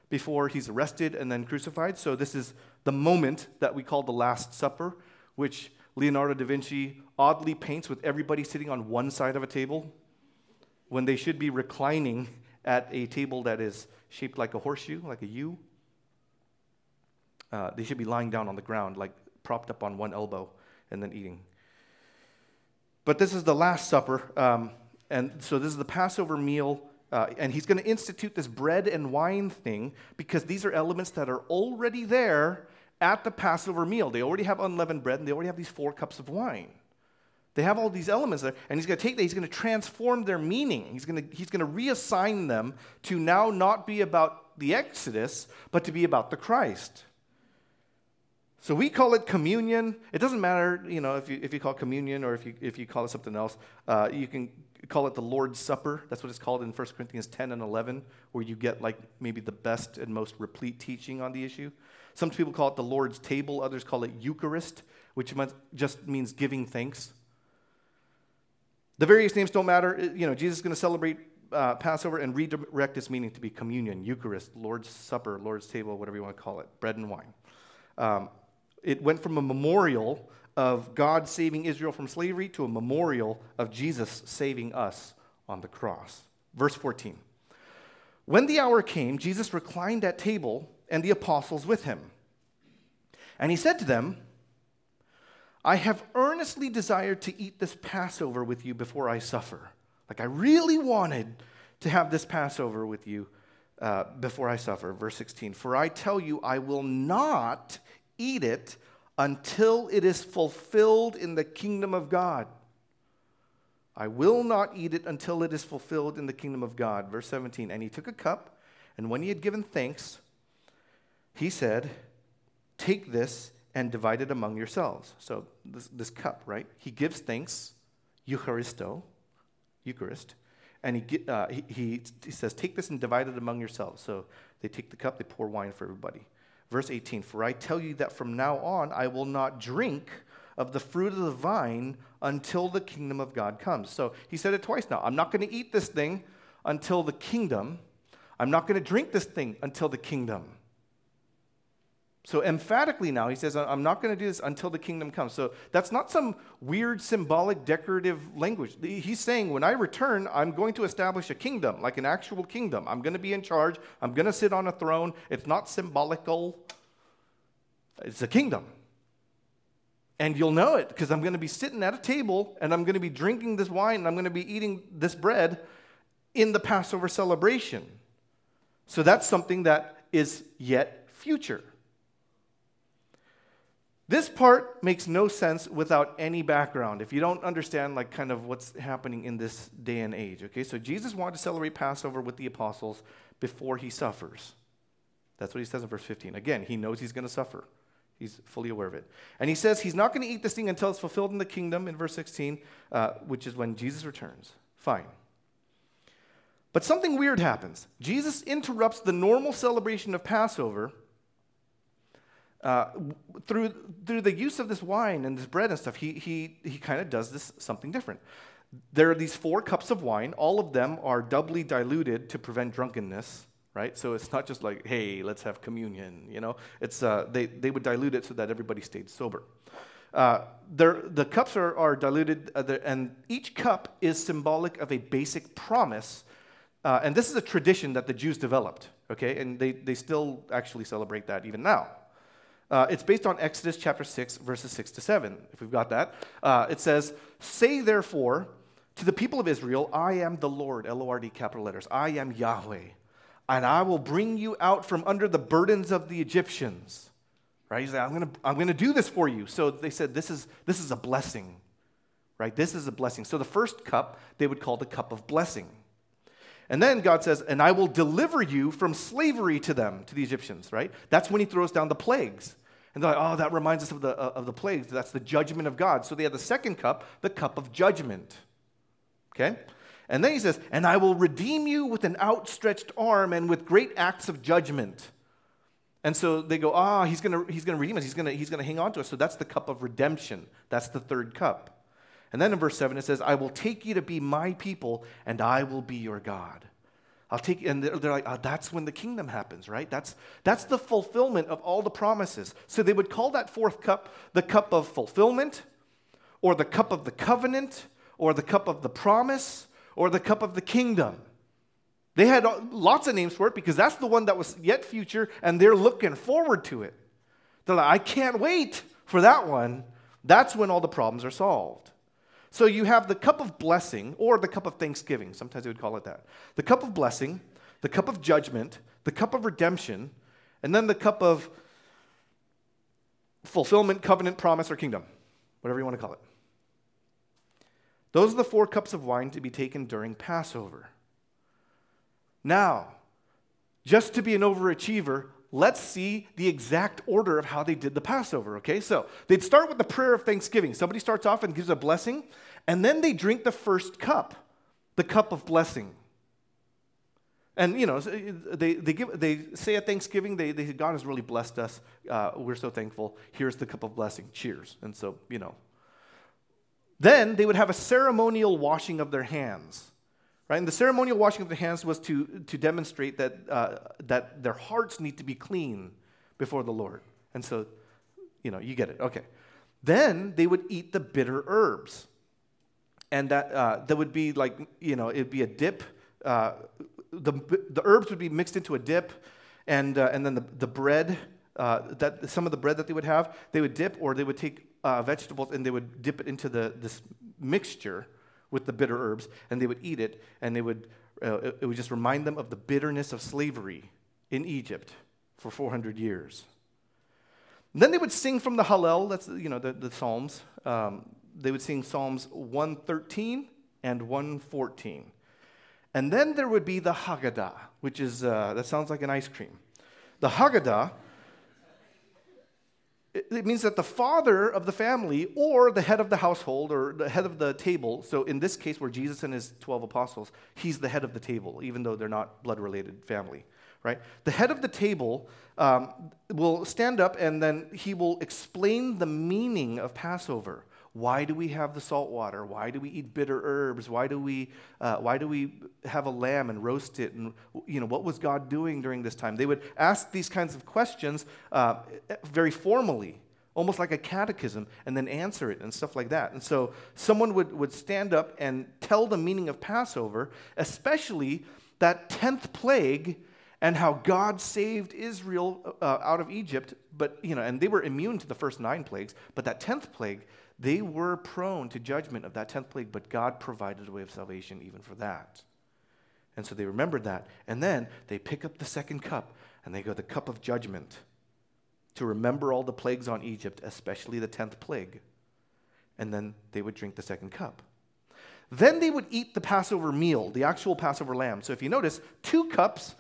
before he's arrested and then crucified. So, this is the moment that we call the Last Supper, which Leonardo da Vinci oddly paints with everybody sitting on one side of a table when they should be reclining at a table that is shaped like a horseshoe, like a U. Uh, they should be lying down on the ground, like propped up on one elbow and then eating. But this is the Last Supper. Um, and so this is the Passover meal. Uh, and he's going to institute this bread and wine thing because these are elements that are already there at the Passover meal. They already have unleavened bread and they already have these four cups of wine. They have all these elements there, and he's going to take that, he's going to transform their meaning. He's going to, he's going to reassign them to now not be about the Exodus, but to be about the Christ. So we call it communion. It doesn't matter, you know, if you, if you call communion or if you, if you call it something else. Uh, you can call it the Lord's Supper. That's what it's called in 1 Corinthians 10 and 11, where you get like maybe the best and most replete teaching on the issue. Some people call it the Lord's table. Others call it Eucharist, which just means giving thanks. The various names don't matter. You know, Jesus is going to celebrate uh, Passover and redirect its meaning to be communion, Eucharist, Lord's Supper, Lord's table, whatever you want to call it, bread and wine. Um, it went from a memorial of God saving Israel from slavery to a memorial of Jesus saving us on the cross. Verse 14. When the hour came, Jesus reclined at table and the apostles with him. And he said to them, I have earnestly desired to eat this Passover with you before I suffer. Like, I really wanted to have this Passover with you uh, before I suffer. Verse 16 For I tell you, I will not eat it until it is fulfilled in the kingdom of God. I will not eat it until it is fulfilled in the kingdom of God. Verse 17. And he took a cup, and when he had given thanks, he said, Take this and divide it among yourselves. So, this, this cup, right? He gives thanks, Eucharisto, Eucharist, and he, uh, he, he, he says, Take this and divide it among yourselves. So, they take the cup, they pour wine for everybody. Verse 18 For I tell you that from now on I will not drink of the fruit of the vine until the kingdom of God comes. So he said it twice now. I'm not going to eat this thing until the kingdom. I'm not going to drink this thing until the kingdom. So emphatically now, he says, I'm not going to do this until the kingdom comes. So that's not some weird, symbolic, decorative language. He's saying, when I return, I'm going to establish a kingdom, like an actual kingdom. I'm going to be in charge. I'm going to sit on a throne. It's not symbolical, it's a kingdom. And you'll know it because I'm going to be sitting at a table and I'm going to be drinking this wine and I'm going to be eating this bread in the Passover celebration. So that's something that is yet future. This part makes no sense without any background. If you don't understand, like, kind of what's happening in this day and age, okay? So Jesus wanted to celebrate Passover with the apostles before he suffers. That's what he says in verse 15. Again, he knows he's going to suffer. He's fully aware of it. And he says he's not going to eat this thing until it's fulfilled in the kingdom in verse 16, uh, which is when Jesus returns. Fine. But something weird happens. Jesus interrupts the normal celebration of Passover uh, through, through the use of this wine and this bread and stuff. He, he, he kind of does this something different. There are these four cups of wine. All of them are doubly diluted to prevent drunkenness, right? So it's not just like, hey, let's have communion, you know? It's, uh, they, they would dilute it so that everybody stayed sober. Uh, the cups are, are diluted, uh, and each cup is symbolic of a basic promise uh, and this is a tradition that the Jews developed, okay? And they, they still actually celebrate that even now. Uh, it's based on Exodus chapter 6, verses 6 to 7, if we've got that. Uh, it says, Say therefore to the people of Israel, I am the Lord, L O R D, capital letters. I am Yahweh, and I will bring you out from under the burdens of the Egyptians. Right? He's like, I'm to I'm to do this for you. So they said, this is, this is a blessing, right? This is a blessing. So the first cup, they would call the cup of blessing. And then God says, And I will deliver you from slavery to them, to the Egyptians, right? That's when he throws down the plagues. And they're like, Oh, that reminds us of the, uh, of the plagues. That's the judgment of God. So they have the second cup, the cup of judgment. Okay? And then he says, And I will redeem you with an outstretched arm and with great acts of judgment. And so they go, Ah, oh, he's going to he's gonna redeem us. He's going he's going to hang on to us. So that's the cup of redemption. That's the third cup. And then in verse 7, it says, I will take you to be my people, and I will be your God. I'll take, and they're, they're like, oh, that's when the kingdom happens, right? That's, that's the fulfillment of all the promises. So they would call that fourth cup the cup of fulfillment, or the cup of the covenant, or the cup of the promise, or the cup of the kingdom. They had uh, lots of names for it because that's the one that was yet future, and they're looking forward to it. They're like, I can't wait for that one. That's when all the problems are solved. So you have the cup of blessing or the cup of thanksgiving. Sometimes they would call it that. The cup of blessing, the cup of judgment, the cup of redemption, and then the cup of fulfillment, covenant, promise, or kingdom, whatever you want to call it. Those are the four cups of wine to be taken during Passover. Now, just to be an overachiever, let's see the exact order of how they did the Passover, okay? So they'd start with the prayer of thanksgiving. Somebody starts off and gives a blessing, and then they drink the first cup, the cup of blessing. And you know, they, they, give, they say at Thanksgiving, they, they God has really blessed us. Uh, we're so thankful. Here's the cup of blessing. Cheers. And so, you know. Then they would have a ceremonial washing of their hands. Right? And the ceremonial washing of the hands was to, to demonstrate that, uh, that their hearts need to be clean before the Lord. And so, you know, you get it. Okay. Then they would eat the bitter herbs. And that, uh, that would be like, you know, it'd be a dip. Uh, the, the herbs would be mixed into a dip, and, uh, and then the, the bread, uh, that, some of the bread that they would have, they would dip, or they would take uh, vegetables and they would dip it into the, this mixture with the bitter herbs, and they would eat it, and they would, uh, it, would just remind them of the bitterness of slavery in Egypt for 400 years. And then they would sing from the Hallel, that's you know the, the Psalms. Um, they would sing Psalms 113 and 114. And then there would be the Haggadah, which is, uh, that sounds like an ice cream. The Haggadah it means that the father of the family or the head of the household or the head of the table so in this case where jesus and his 12 apostles he's the head of the table even though they're not blood related family right? The head of the table um, will stand up and then he will explain the meaning of passover why do we have the salt water? Why do we eat bitter herbs? Why do we, uh, why do we have a lamb and roast it? And, you know, what was God doing during this time? They would ask these kinds of questions uh, very formally, almost like a catechism, and then answer it and stuff like that. And so someone would, would stand up and tell the meaning of Passover, especially that 10th plague and how God saved Israel uh, out of Egypt. But, you know, and they were immune to the first nine plagues, but that 10th plague, they were prone to judgment of that 10th plague, but God provided a way of salvation even for that. And so they remembered that. And then they pick up the second cup and they go, the cup of judgment, to remember all the plagues on Egypt, especially the 10th plague. And then they would drink the second cup. Then they would eat the Passover meal, the actual Passover lamb. So if you notice, two cups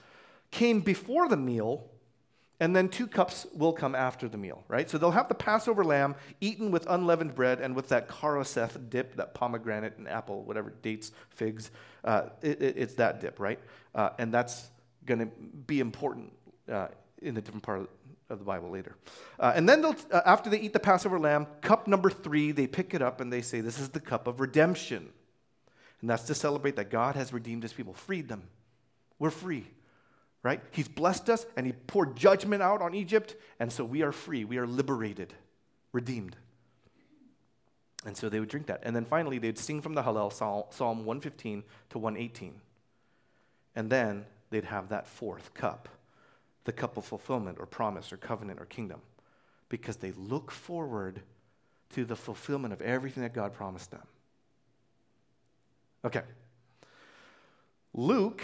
came before the meal, And then two cups will come after the meal, right? So they'll have the Passover lamb eaten with unleavened bread and with that charoseth dip, that pomegranate and apple, whatever, dates, figs. Uh, it, it, it's that dip, right? Uh, and that's going to be important uh, in a different part of the Bible later. Uh, and then they'll, uh, after they eat the Passover lamb, cup number three, they pick it up and they say, This is the cup of redemption. And that's to celebrate that God has redeemed his people, freed them. We're free right? He's blessed us and he poured judgment out on Egypt, and so we are free. We are liberated, redeemed. And so they would drink that. And then finally, they'd sing from the Hallel, Psalm 115 to 118. And then they'd have that fourth cup, the cup of fulfillment or promise or covenant or kingdom, because they look forward to the fulfillment of everything that God promised them. Okay. Luke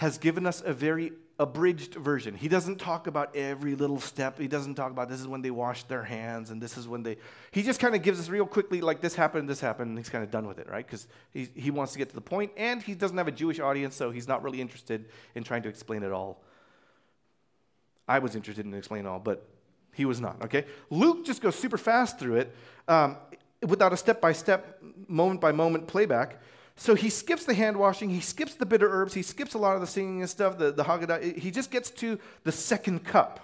has given us a very abridged version. He doesn't talk about every little step. He doesn't talk about this is when they wash their hands and this is when they. He just kind of gives us real quickly, like this happened, this happened, and he's kind of done with it, right? Because he, he wants to get to the point, and he doesn't have a Jewish audience, so he's not really interested in trying to explain it all. I was interested in explaining all, but he was not, okay? Luke just goes super fast through it um, without a step by step, moment by moment playback. So he skips the hand washing, he skips the bitter herbs, he skips a lot of the singing and stuff, the, the Haggadah. He just gets to the second cup,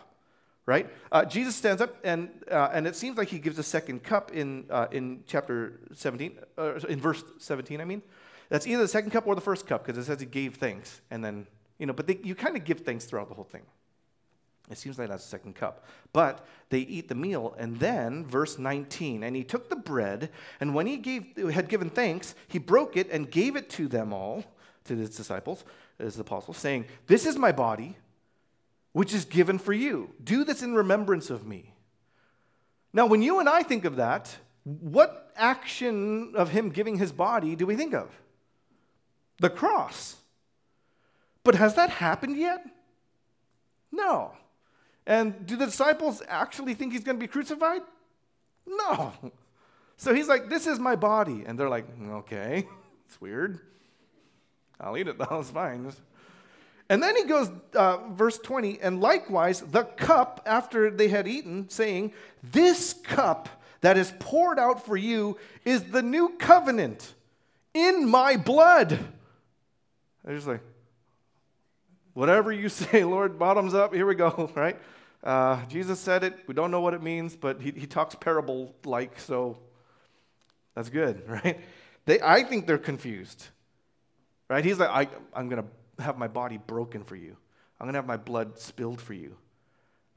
right? Uh, Jesus stands up, and, uh, and it seems like he gives a second cup in, uh, in chapter 17, uh, in verse 17, I mean. That's either the second cup or the first cup, because it says he gave thanks. And then, you know, but they, you kind of give thanks throughout the whole thing. It seems like that's the second cup. But they eat the meal, and then, verse 19, and he took the bread, and when he gave, had given thanks, he broke it and gave it to them all, to his disciples, his apostles, saying, This is my body, which is given for you. Do this in remembrance of me. Now, when you and I think of that, what action of him giving his body do we think of? The cross. But has that happened yet? No. And do the disciples actually think he's going to be crucified? No. So he's like, This is my body. And they're like, Okay, it's weird. I'll eat it though, it's fine. And then he goes, uh, verse 20, and likewise the cup after they had eaten, saying, This cup that is poured out for you is the new covenant in my blood. They're just like, Whatever you say, Lord, bottoms up, here we go, right? Uh, Jesus said it. We don't know what it means, but he, he talks parable like, so that's good, right? They, I think they're confused, right? He's like, I, I'm going to have my body broken for you, I'm going to have my blood spilled for you.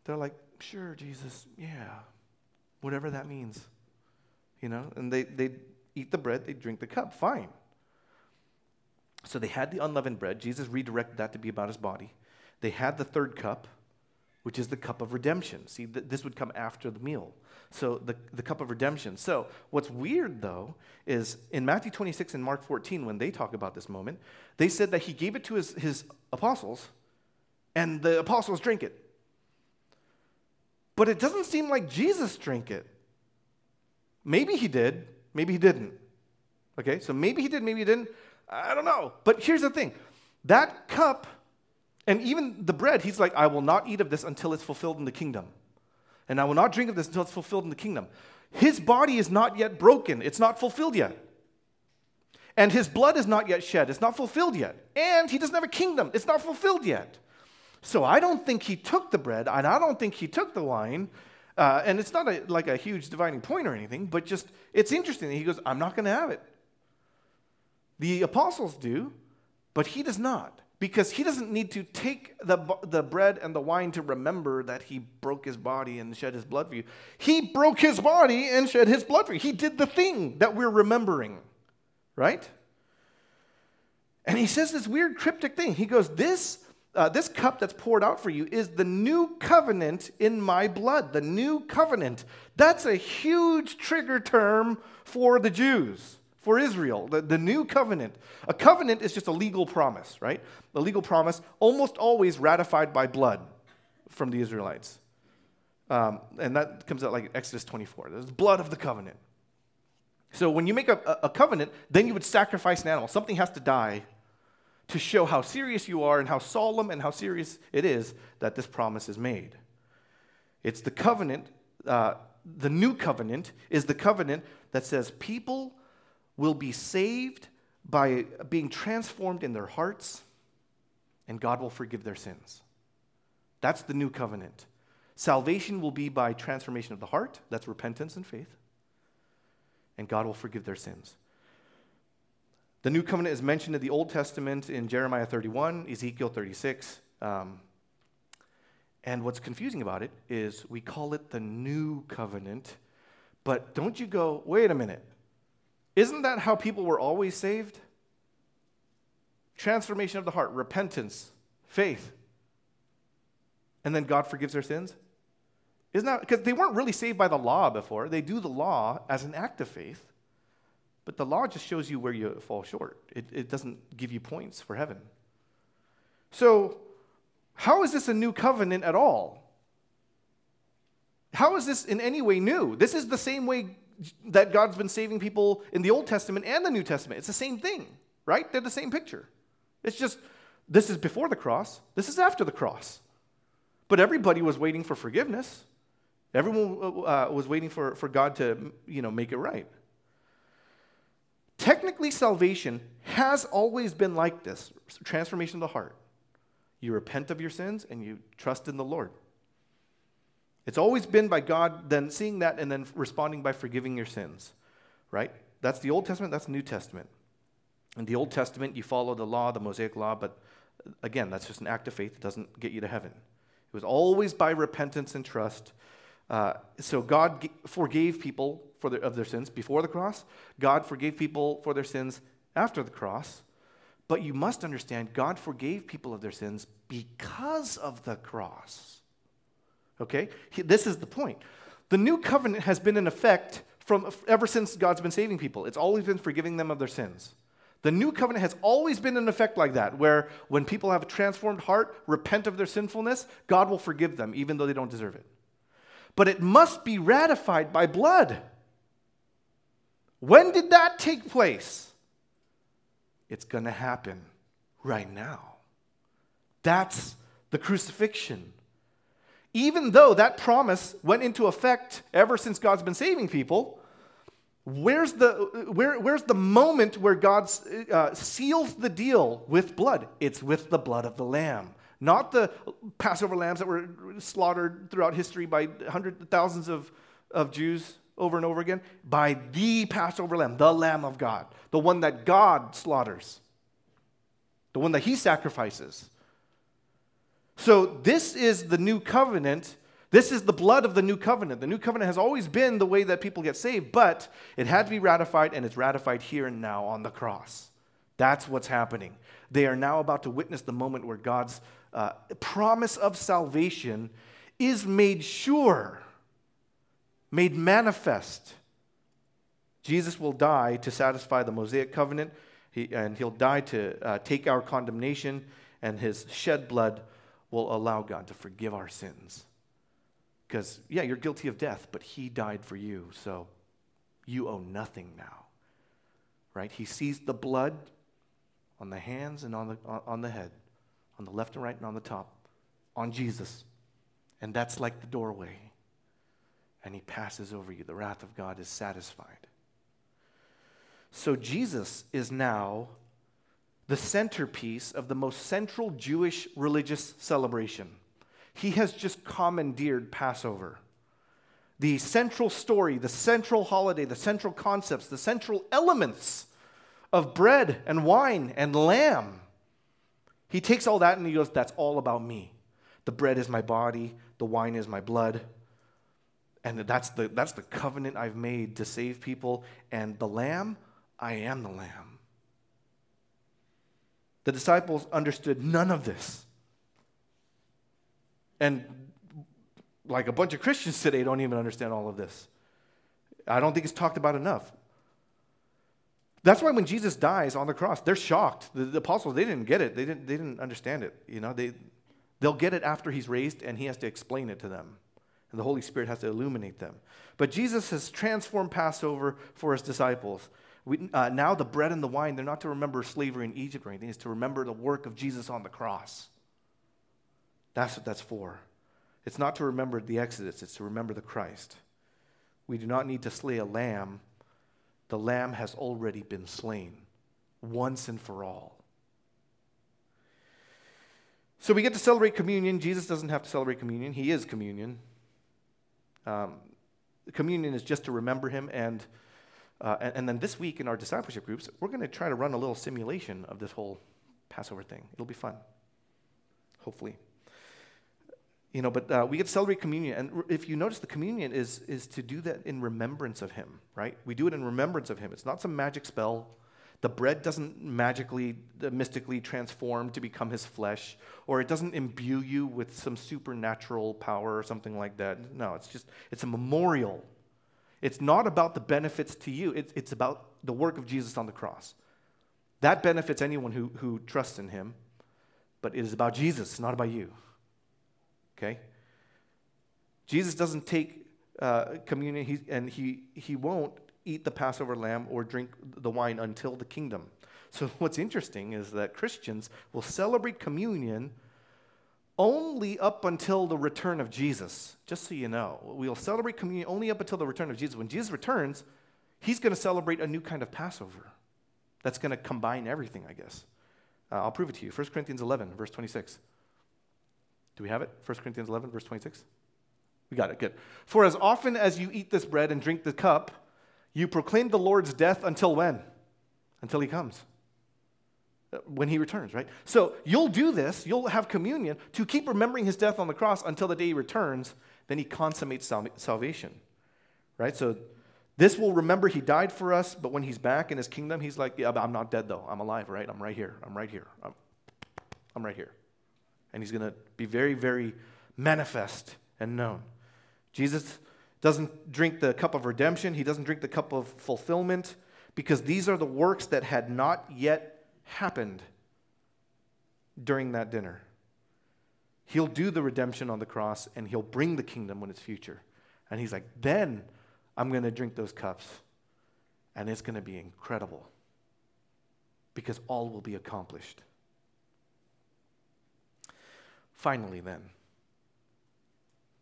They're like, sure, Jesus, yeah, whatever that means, you know? And they, they eat the bread, they drink the cup, fine. So they had the unleavened bread. Jesus redirected that to be about his body. They had the third cup which is the cup of redemption. See, th- this would come after the meal. So, the, the cup of redemption. So, what's weird though is in Matthew 26 and Mark 14, when they talk about this moment, they said that he gave it to his, his apostles and the apostles drink it. But it doesn't seem like Jesus drank it. Maybe he did, maybe he didn't. Okay, so maybe he did, maybe he didn't. I don't know. But here's the thing that cup and even the bread, he's like, I will not eat of this until it's fulfilled in the kingdom. And I will not drink of this until it's fulfilled in the kingdom. His body is not yet broken, it's not fulfilled yet. And his blood is not yet shed, it's not fulfilled yet. And he doesn't have a kingdom, it's not fulfilled yet. So I don't think he took the bread, and I don't think he took the wine. Uh, and it's not a, like a huge dividing point or anything, but just it's interesting. He goes, I'm not going to have it. The apostles do, but he does not because he doesn't need to take the, the bread and the wine to remember that he broke his body and shed his blood for you. He broke his body and shed his blood for you. He did the thing that we're remembering, right? And he says this weird cryptic thing. He goes, This, uh, this cup that's poured out for you is the new covenant in my blood. The new covenant. That's a huge trigger term for the Jews for Israel, the, the new covenant. A covenant is just a legal promise, right? A legal promise, almost always ratified by blood from the Israelites. Um, and that comes out like Exodus 24. There's blood of the covenant. So when you make a, a covenant, then you would sacrifice an animal. Something has to die to show how serious you are and how solemn and how serious it is that this promise is made. It's the covenant, uh, the new covenant is the covenant that says people will be saved by being transformed in their hearts, and God will forgive their sins. That's the new covenant. Salvation will be by transformation of the heart, that's repentance and faith, and God will forgive their sins. The new covenant is mentioned in the Old Testament in Jeremiah 31, Ezekiel 36. Um, and what's confusing about it is we call it the new covenant, but don't you go, wait a minute, isn't that how people were always saved? Transformation of the heart, repentance, faith. And then God forgives their sins? Isn't that because they weren't really saved by the law before? They do the law as an act of faith, but the law just shows you where you fall short. It, it doesn't give you points for heaven. So, how is this a new covenant at all? How is this in any way new? This is the same way that God's been saving people in the Old Testament and the New Testament. It's the same thing, right? They're the same picture. It's just this is before the cross, this is after the cross. But everybody was waiting for forgiveness. Everyone uh, was waiting for, for God to you know, make it right. Technically, salvation has always been like this transformation of the heart. You repent of your sins and you trust in the Lord. It's always been by God then seeing that and then responding by forgiving your sins, right? That's the Old Testament, that's the New Testament. In the Old Testament, you follow the law, the Mosaic law, but again, that's just an act of faith. It doesn't get you to heaven. It was always by repentance and trust. Uh, so God g- forgave people for their, of their sins before the cross. God forgave people for their sins after the cross. But you must understand, God forgave people of their sins because of the cross. Okay? He, this is the point. The new covenant has been in effect from ever since God's been saving people. It's always been forgiving them of their sins. The new covenant has always been in effect like that, where when people have a transformed heart, repent of their sinfulness, God will forgive them, even though they don't deserve it. But it must be ratified by blood. When did that take place? It's going to happen right now. That's the crucifixion. Even though that promise went into effect ever since God's been saving people, Where's the, where, where's the moment where God uh, seals the deal with blood? It's with the blood of the Lamb. Not the Passover lambs that were slaughtered throughout history by hundreds, thousands of, of Jews over and over again. By the Passover lamb, the Lamb of God, the one that God slaughters, the one that He sacrifices. So, this is the new covenant this is the blood of the new covenant. The new covenant has always been the way that people get saved, but it had to be ratified, and it's ratified here and now on the cross. That's what's happening. They are now about to witness the moment where God's uh, promise of salvation is made sure, made manifest. Jesus will die to satisfy the Mosaic covenant, he, and he'll die to uh, take our condemnation, and his shed blood will allow God to forgive our sins. Because, yeah, you're guilty of death, but he died for you, so you owe nothing now. Right? He sees the blood on the hands and on the, on the head, on the left and right and on the top, on Jesus. And that's like the doorway. And he passes over you. The wrath of God is satisfied. So Jesus is now the centerpiece of the most central Jewish religious celebration he has just commandeered Passover. The central story, the central holiday, the central concepts, the central elements of bread and wine and lamb. He takes all that and he goes, That's all about me. The bread is my body, the wine is my blood. And that's the, that's the covenant I've made to save people. And the lamb, I am the lamb. The disciples understood none of this. And like a bunch of Christians today don't even understand all of this. I don't think it's talked about enough. That's why when Jesus dies on the cross, they're shocked. The, the, apostles, they didn't get it. They didn't, they didn't understand it. You know, they, they'll get it after he's raised and he has to explain it to them. And the Holy Spirit has to illuminate them. But Jesus has transformed Passover for his disciples. We, uh, now the bread and the wine, they're not to remember slavery in Egypt or anything. It's to remember the work of Jesus on the cross. That's what that's for. It's not to remember the Exodus, it's to remember the Christ. We do not need to slay a lamb. The lamb has already been slain once and for all. So we get to celebrate communion. Jesus doesn't have to celebrate communion, he is communion. Um, communion is just to remember him. And, uh, and, and, then this week in our discipleship groups, we're going to try to run a little simulation of this whole Passover thing. It'll be fun, hopefully. You know, but uh, we get to celebrate communion. And if you notice, the communion is, is to do that in remembrance of him, right? We do it in remembrance of him. It's not some magic spell. The bread doesn't magically, uh, mystically transform to become his flesh, or it doesn't imbue you with some supernatural power or something like that. No, it's just, it's a memorial. It's not about the benefits to you, it's, it's about the work of Jesus on the cross. That benefits anyone who, who trusts in him, but it is about Jesus, not about you. Okay? Jesus doesn't take uh, communion, he, and he, he won't eat the Passover lamb or drink the wine until the kingdom. So, what's interesting is that Christians will celebrate communion only up until the return of Jesus, just so you know. We'll celebrate communion only up until the return of Jesus. When Jesus returns, he's going to celebrate a new kind of Passover that's going to combine everything, I guess. Uh, I'll prove it to you. 1 Corinthians 11, verse 26. Do we have it? 1 Corinthians 11, verse 26? We got it, good. For as often as you eat this bread and drink the cup, you proclaim the Lord's death until when? Until he comes. When he returns, right? So you'll do this, you'll have communion to keep remembering his death on the cross until the day he returns, then he consummates sal- salvation, right? So this will remember he died for us, but when he's back in his kingdom, he's like, yeah, I'm not dead though. I'm alive, right? I'm right here. I'm right here. I'm, I'm right here. And he's going to be very, very manifest and known. Jesus doesn't drink the cup of redemption, he doesn't drink the cup of fulfillment, because these are the works that had not yet happened during that dinner. He'll do the redemption on the cross and he'll bring the kingdom when it's future. And he's like, then I'm going to drink those cups and it's going to be incredible because all will be accomplished. Finally, then,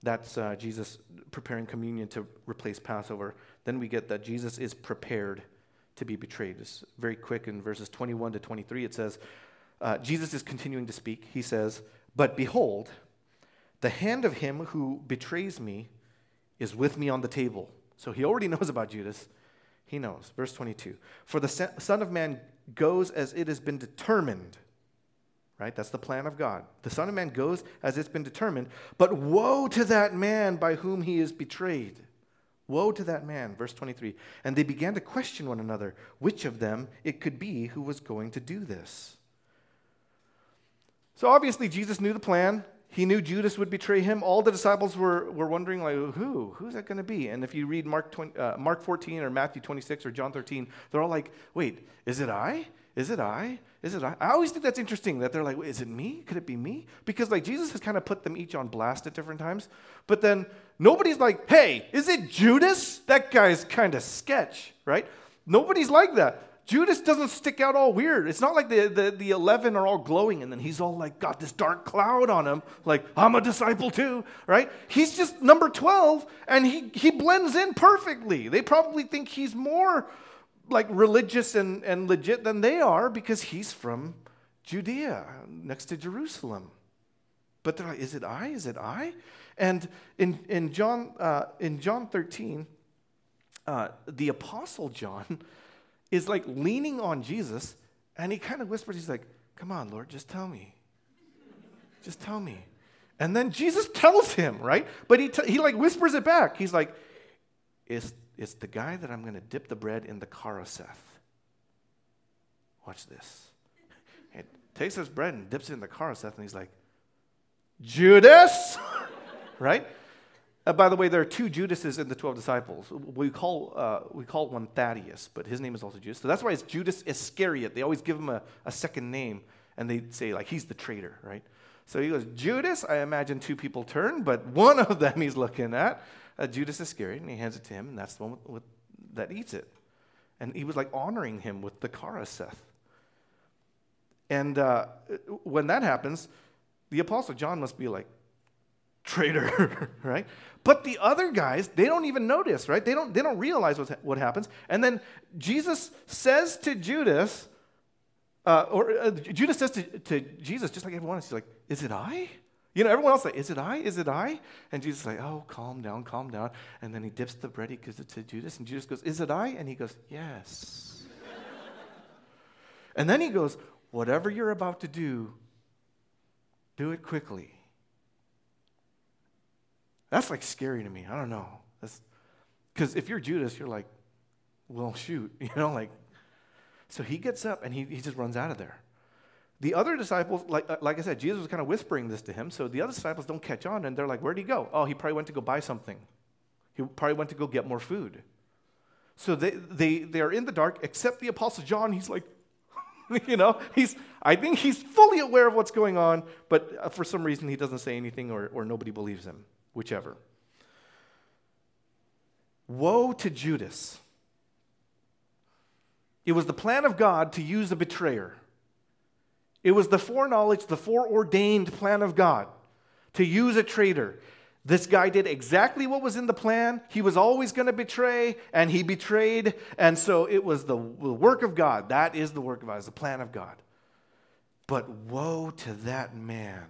that's uh, Jesus preparing communion to replace Passover. Then we get that Jesus is prepared to be betrayed. It's very quick in verses 21 to 23. It says, uh, Jesus is continuing to speak. He says, But behold, the hand of him who betrays me is with me on the table. So he already knows about Judas. He knows. Verse 22 For the Son of Man goes as it has been determined right? That's the plan of God. The Son of Man goes as it's been determined, but woe to that man by whom he is betrayed. Woe to that man. Verse 23. And they began to question one another which of them it could be who was going to do this. So obviously, Jesus knew the plan. He knew Judas would betray him. All the disciples were, were wondering, like, who? Who's that going to be? And if you read Mark, 20, uh, Mark 14 or Matthew 26 or John 13, they're all like, wait, is it I? Is it I? Is it I? I always think that's interesting that they're like, is it me? Could it be me? Because like Jesus has kind of put them each on blast at different times. But then nobody's like, hey, is it Judas? That guy's kind of sketch, right? Nobody's like that. Judas doesn't stick out all weird. It's not like the, the, the 11 are all glowing and then he's all like got this dark cloud on him, like, I'm a disciple too, right? He's just number 12 and he, he blends in perfectly. They probably think he's more like religious and, and legit than they are because he's from Judea, next to Jerusalem. But they're like, is it I? Is it I? And in, in, John, uh, in John 13, uh, the Apostle John is like leaning on Jesus and he kind of whispers, he's like, Come on, Lord, just tell me. Just tell me. And then Jesus tells him, right? But he, t- he like whispers it back. He's like, Is it's the guy that I'm going to dip the bread in the charoseth. Watch this. He takes his bread and dips it in the charoseth, and he's like, Judas! right? Uh, by the way, there are two Judases in the 12 disciples. We call, uh, we call one Thaddeus, but his name is also Judas. So that's why it's Judas Iscariot. They always give him a, a second name, and they say, like, he's the traitor, right? So he goes, Judas, I imagine two people turn, but one of them he's looking at uh, Judas Iscariot, and he hands it to him, and that's the one with, with, that eats it. And he was like honoring him with the charoseth. And uh, when that happens, the Apostle John must be like traitor, right? But the other guys, they don't even notice, right? They don't, they don't realize what, what happens. And then Jesus says to Judas, uh, or uh, Judas says to, to Jesus, just like everyone else, he's like, Is it I? You know, everyone else like, Is it I? Is it I? And Jesus is like, Oh, calm down, calm down. And then he dips the bread, he gives it to Judas, and Judas goes, Is it I? And he goes, Yes. and then he goes, Whatever you're about to do, do it quickly. That's like scary to me. I don't know. Because if you're Judas, you're like, well, shoot. You know, like, so he gets up and he, he just runs out of there. The other disciples, like, uh, like I said, Jesus was kind of whispering this to him, so the other disciples don't catch on and they're like, Where'd he go? Oh, he probably went to go buy something. He probably went to go get more food. So they, they, they're in the dark, except the Apostle John. He's like, you know, he's, I think he's fully aware of what's going on, but uh, for some reason he doesn't say anything or, or nobody believes him, whichever. Woe to Judas it was the plan of God to use a betrayer. It was the foreknowledge, the foreordained plan of God to use a traitor. This guy did exactly what was in the plan. He was always going to betray, and he betrayed. And so it was the, work of God. That is the work of God, it's the plan of God. But woe to that man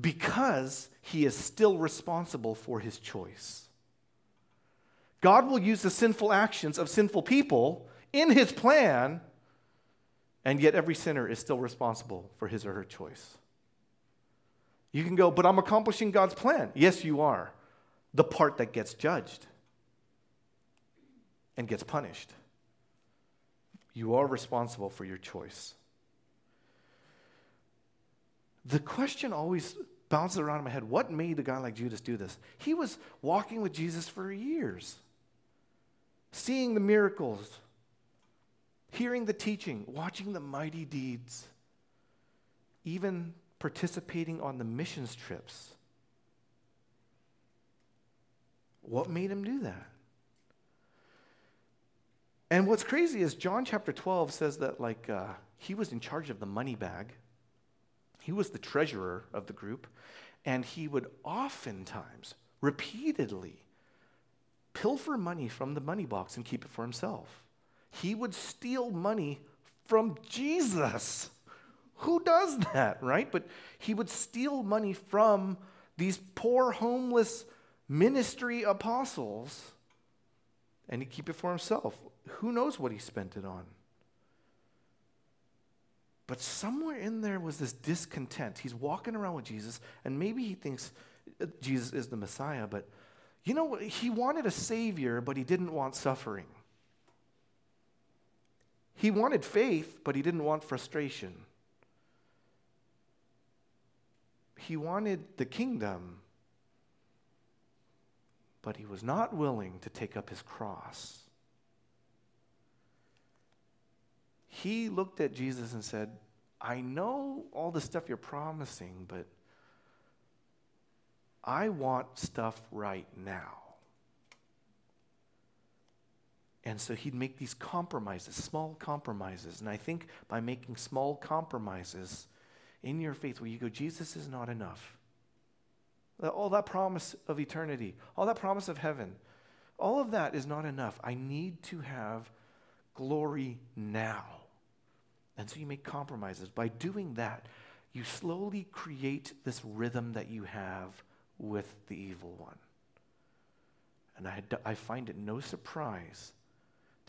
because he is still responsible for his choice. God will use the sinful actions of sinful people in his plan, and yet every sinner is still responsible for his or her choice. You can go, but I'm accomplishing God's plan. Yes, you are. The part that gets judged and gets punished. You are responsible for your choice. The question always bounces around in my head what made a guy like Judas do this? He was walking with Jesus for years seeing the miracles, hearing the teaching, watching the mighty deeds, even participating on the missions trips. What made him do that? And what's crazy is John chapter 12 says that, like, uh, he was in charge of the money bag. He was the treasurer of the group. And he would oftentimes, repeatedly, pilfer money from the money box and keep it for himself. He would steal money from Jesus. Who does that, right? But he would steal money from these poor, homeless ministry apostles and he'd keep it for himself. Who knows what he spent it on? But somewhere in there was this discontent. He's walking around with Jesus, and maybe he thinks Jesus is the Messiah, but you know, he wanted a savior, but he didn't want suffering. He wanted faith, but he didn't want frustration. He wanted the kingdom, but he was not willing to take up his cross. He looked at Jesus and said, I know all the stuff you're promising, but I want stuff right now. And so he'd make these compromises, small compromises. And I think by making small compromises in your faith, where you go, Jesus is not enough. All that promise of eternity, all that promise of heaven, all of that is not enough. I need to have glory now. And so you make compromises. By doing that, you slowly create this rhythm that you have with the evil one. And I, I find it no surprise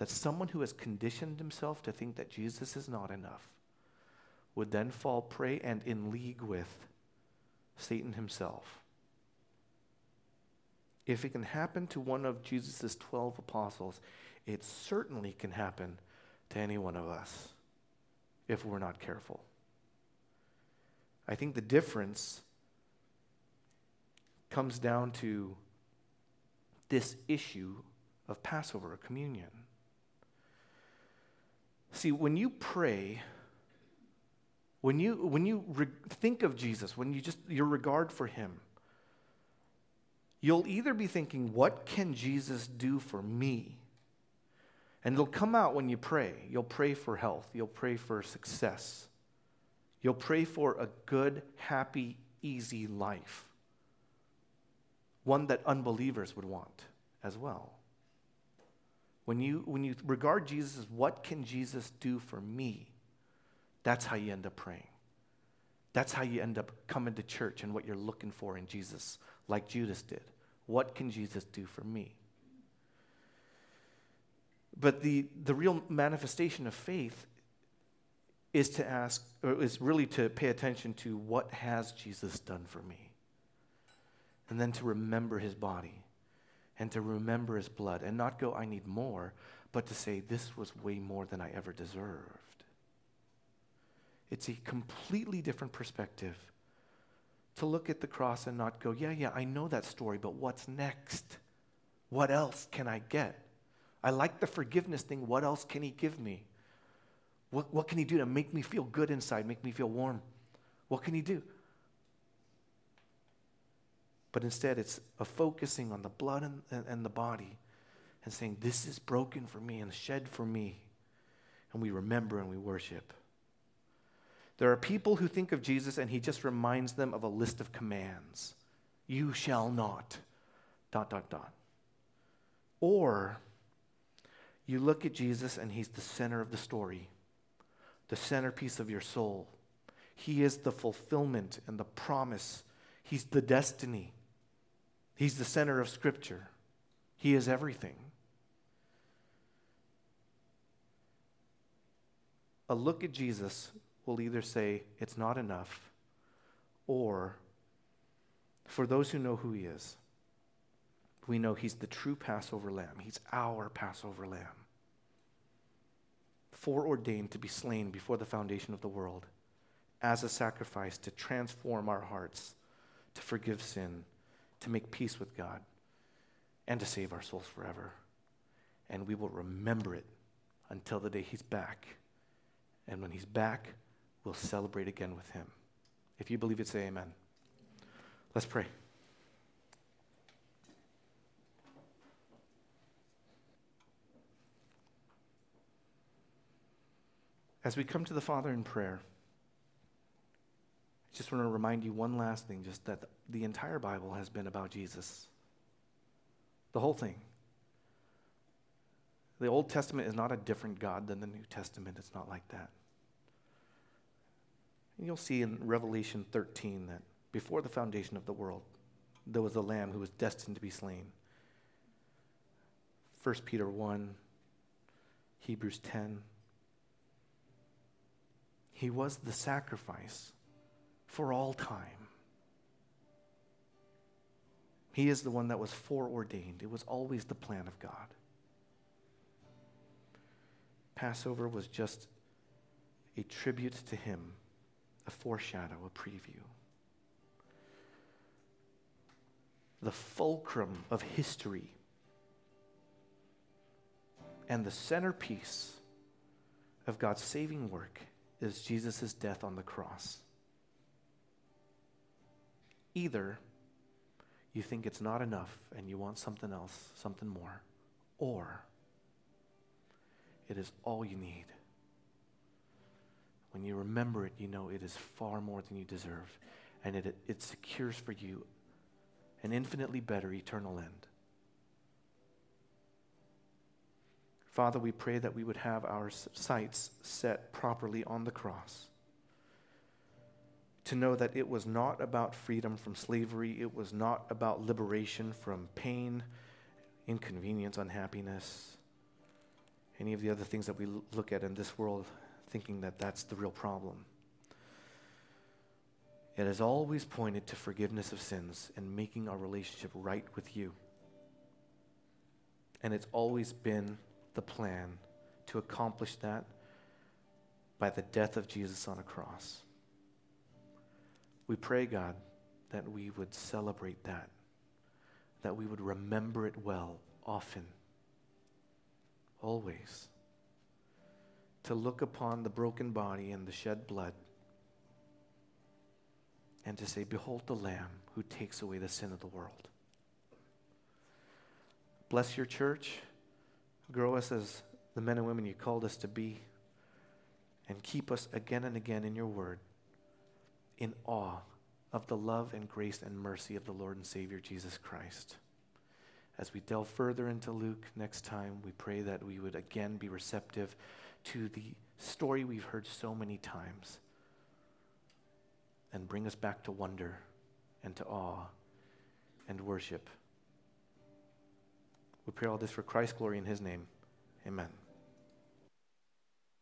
that someone who has conditioned himself to think that Jesus is not enough would then fall prey and in league with Satan himself. If it can happen to one of Jesus' 12 apostles, it certainly can happen to any one of us if we're not careful. I think the difference comes down to this issue of Passover, communion. See, when you pray, when you, when you re- think of Jesus, when you just, your regard for him, you'll either be thinking, what can Jesus do for me? And it'll come out when you pray. You'll pray for health, you'll pray for success, you'll pray for a good, happy, easy life, one that unbelievers would want as well. When you, when you regard Jesus as what can Jesus do for me, that's how you end up praying. That's how you end up coming to church and what you're looking for in Jesus, like Judas did. What can Jesus do for me? But the, the real manifestation of faith is to ask, or is really to pay attention to what has Jesus done for me? And then to remember his body and to remember his blood and not go, I need more, but to say, this was way more than I ever deserved. It's a completely different perspective to look at the cross and not go, yeah, yeah, I know that story, but what's next? What else can I get? I like the forgiveness thing. What else can he give me? What, what can he do to make me feel good inside, make me feel warm? What can he do? But instead, it's a focusing on the blood and, and, and the body and saying, This is broken for me and shed for me. And we remember and we worship. There are people who think of Jesus and he just reminds them of a list of commands. You shall not, dot, dot, dot. Or you look at Jesus and he's the center of the story the centerpiece of your soul. He is the fulfillment and the promise. He's the destiny. He's the center of Scripture. He is everything. A look at Jesus will either say, it's not enough, or for those who know who he is, we know he's the true Passover lamb. He's our Passover lamb foreordained to be slain before the foundation of the world as a sacrifice to transform our hearts, to forgive sin, to make peace with God, and to save our souls forever. And we will remember it until the day He's back. And when He's back, we'll celebrate again with Him. If you believe it, say amen. Let's pray. As we come to the Father in prayer, I just want to remind you one last thing just that the entire Bible has been about Jesus. The whole thing. The Old Testament is not a different God than the New Testament. It's not like that. And you'll see in Revelation 13 that before the foundation of the world, there was a lamb who was destined to be slain. 1 Peter 1, Hebrews 10, he was the sacrifice for all time. He is the one that was foreordained. It was always the plan of God. Passover was just a tribute to him, a foreshadow, a preview. The fulcrum of history and the centerpiece of God's saving work is Jesus' death on the cross. Either you think it's not enough and you want something else, something more, or it is all you need. When you remember it, you know it is far more than you deserve, and it, it secures for you an infinitely better eternal end. Father, we pray that we would have our sights set properly on the cross. To know that it was not about freedom from slavery, it was not about liberation from pain, inconvenience, unhappiness, any of the other things that we look at in this world thinking that that's the real problem. It has always pointed to forgiveness of sins and making our relationship right with you. And it's always been the plan to accomplish that by the death of Jesus on a cross. We pray, God, that we would celebrate that, that we would remember it well, often, always. To look upon the broken body and the shed blood and to say, Behold the Lamb who takes away the sin of the world. Bless your church. Grow us as the men and women you called us to be. And keep us again and again in your word in awe of the love and grace and mercy of the Lord and Savior Jesus Christ. As we delve further into Luke next time, we pray that we would again be receptive to the story we've heard so many times and bring us back to wonder and to awe and worship. We pray all this for Christ's glory in his name. Amen.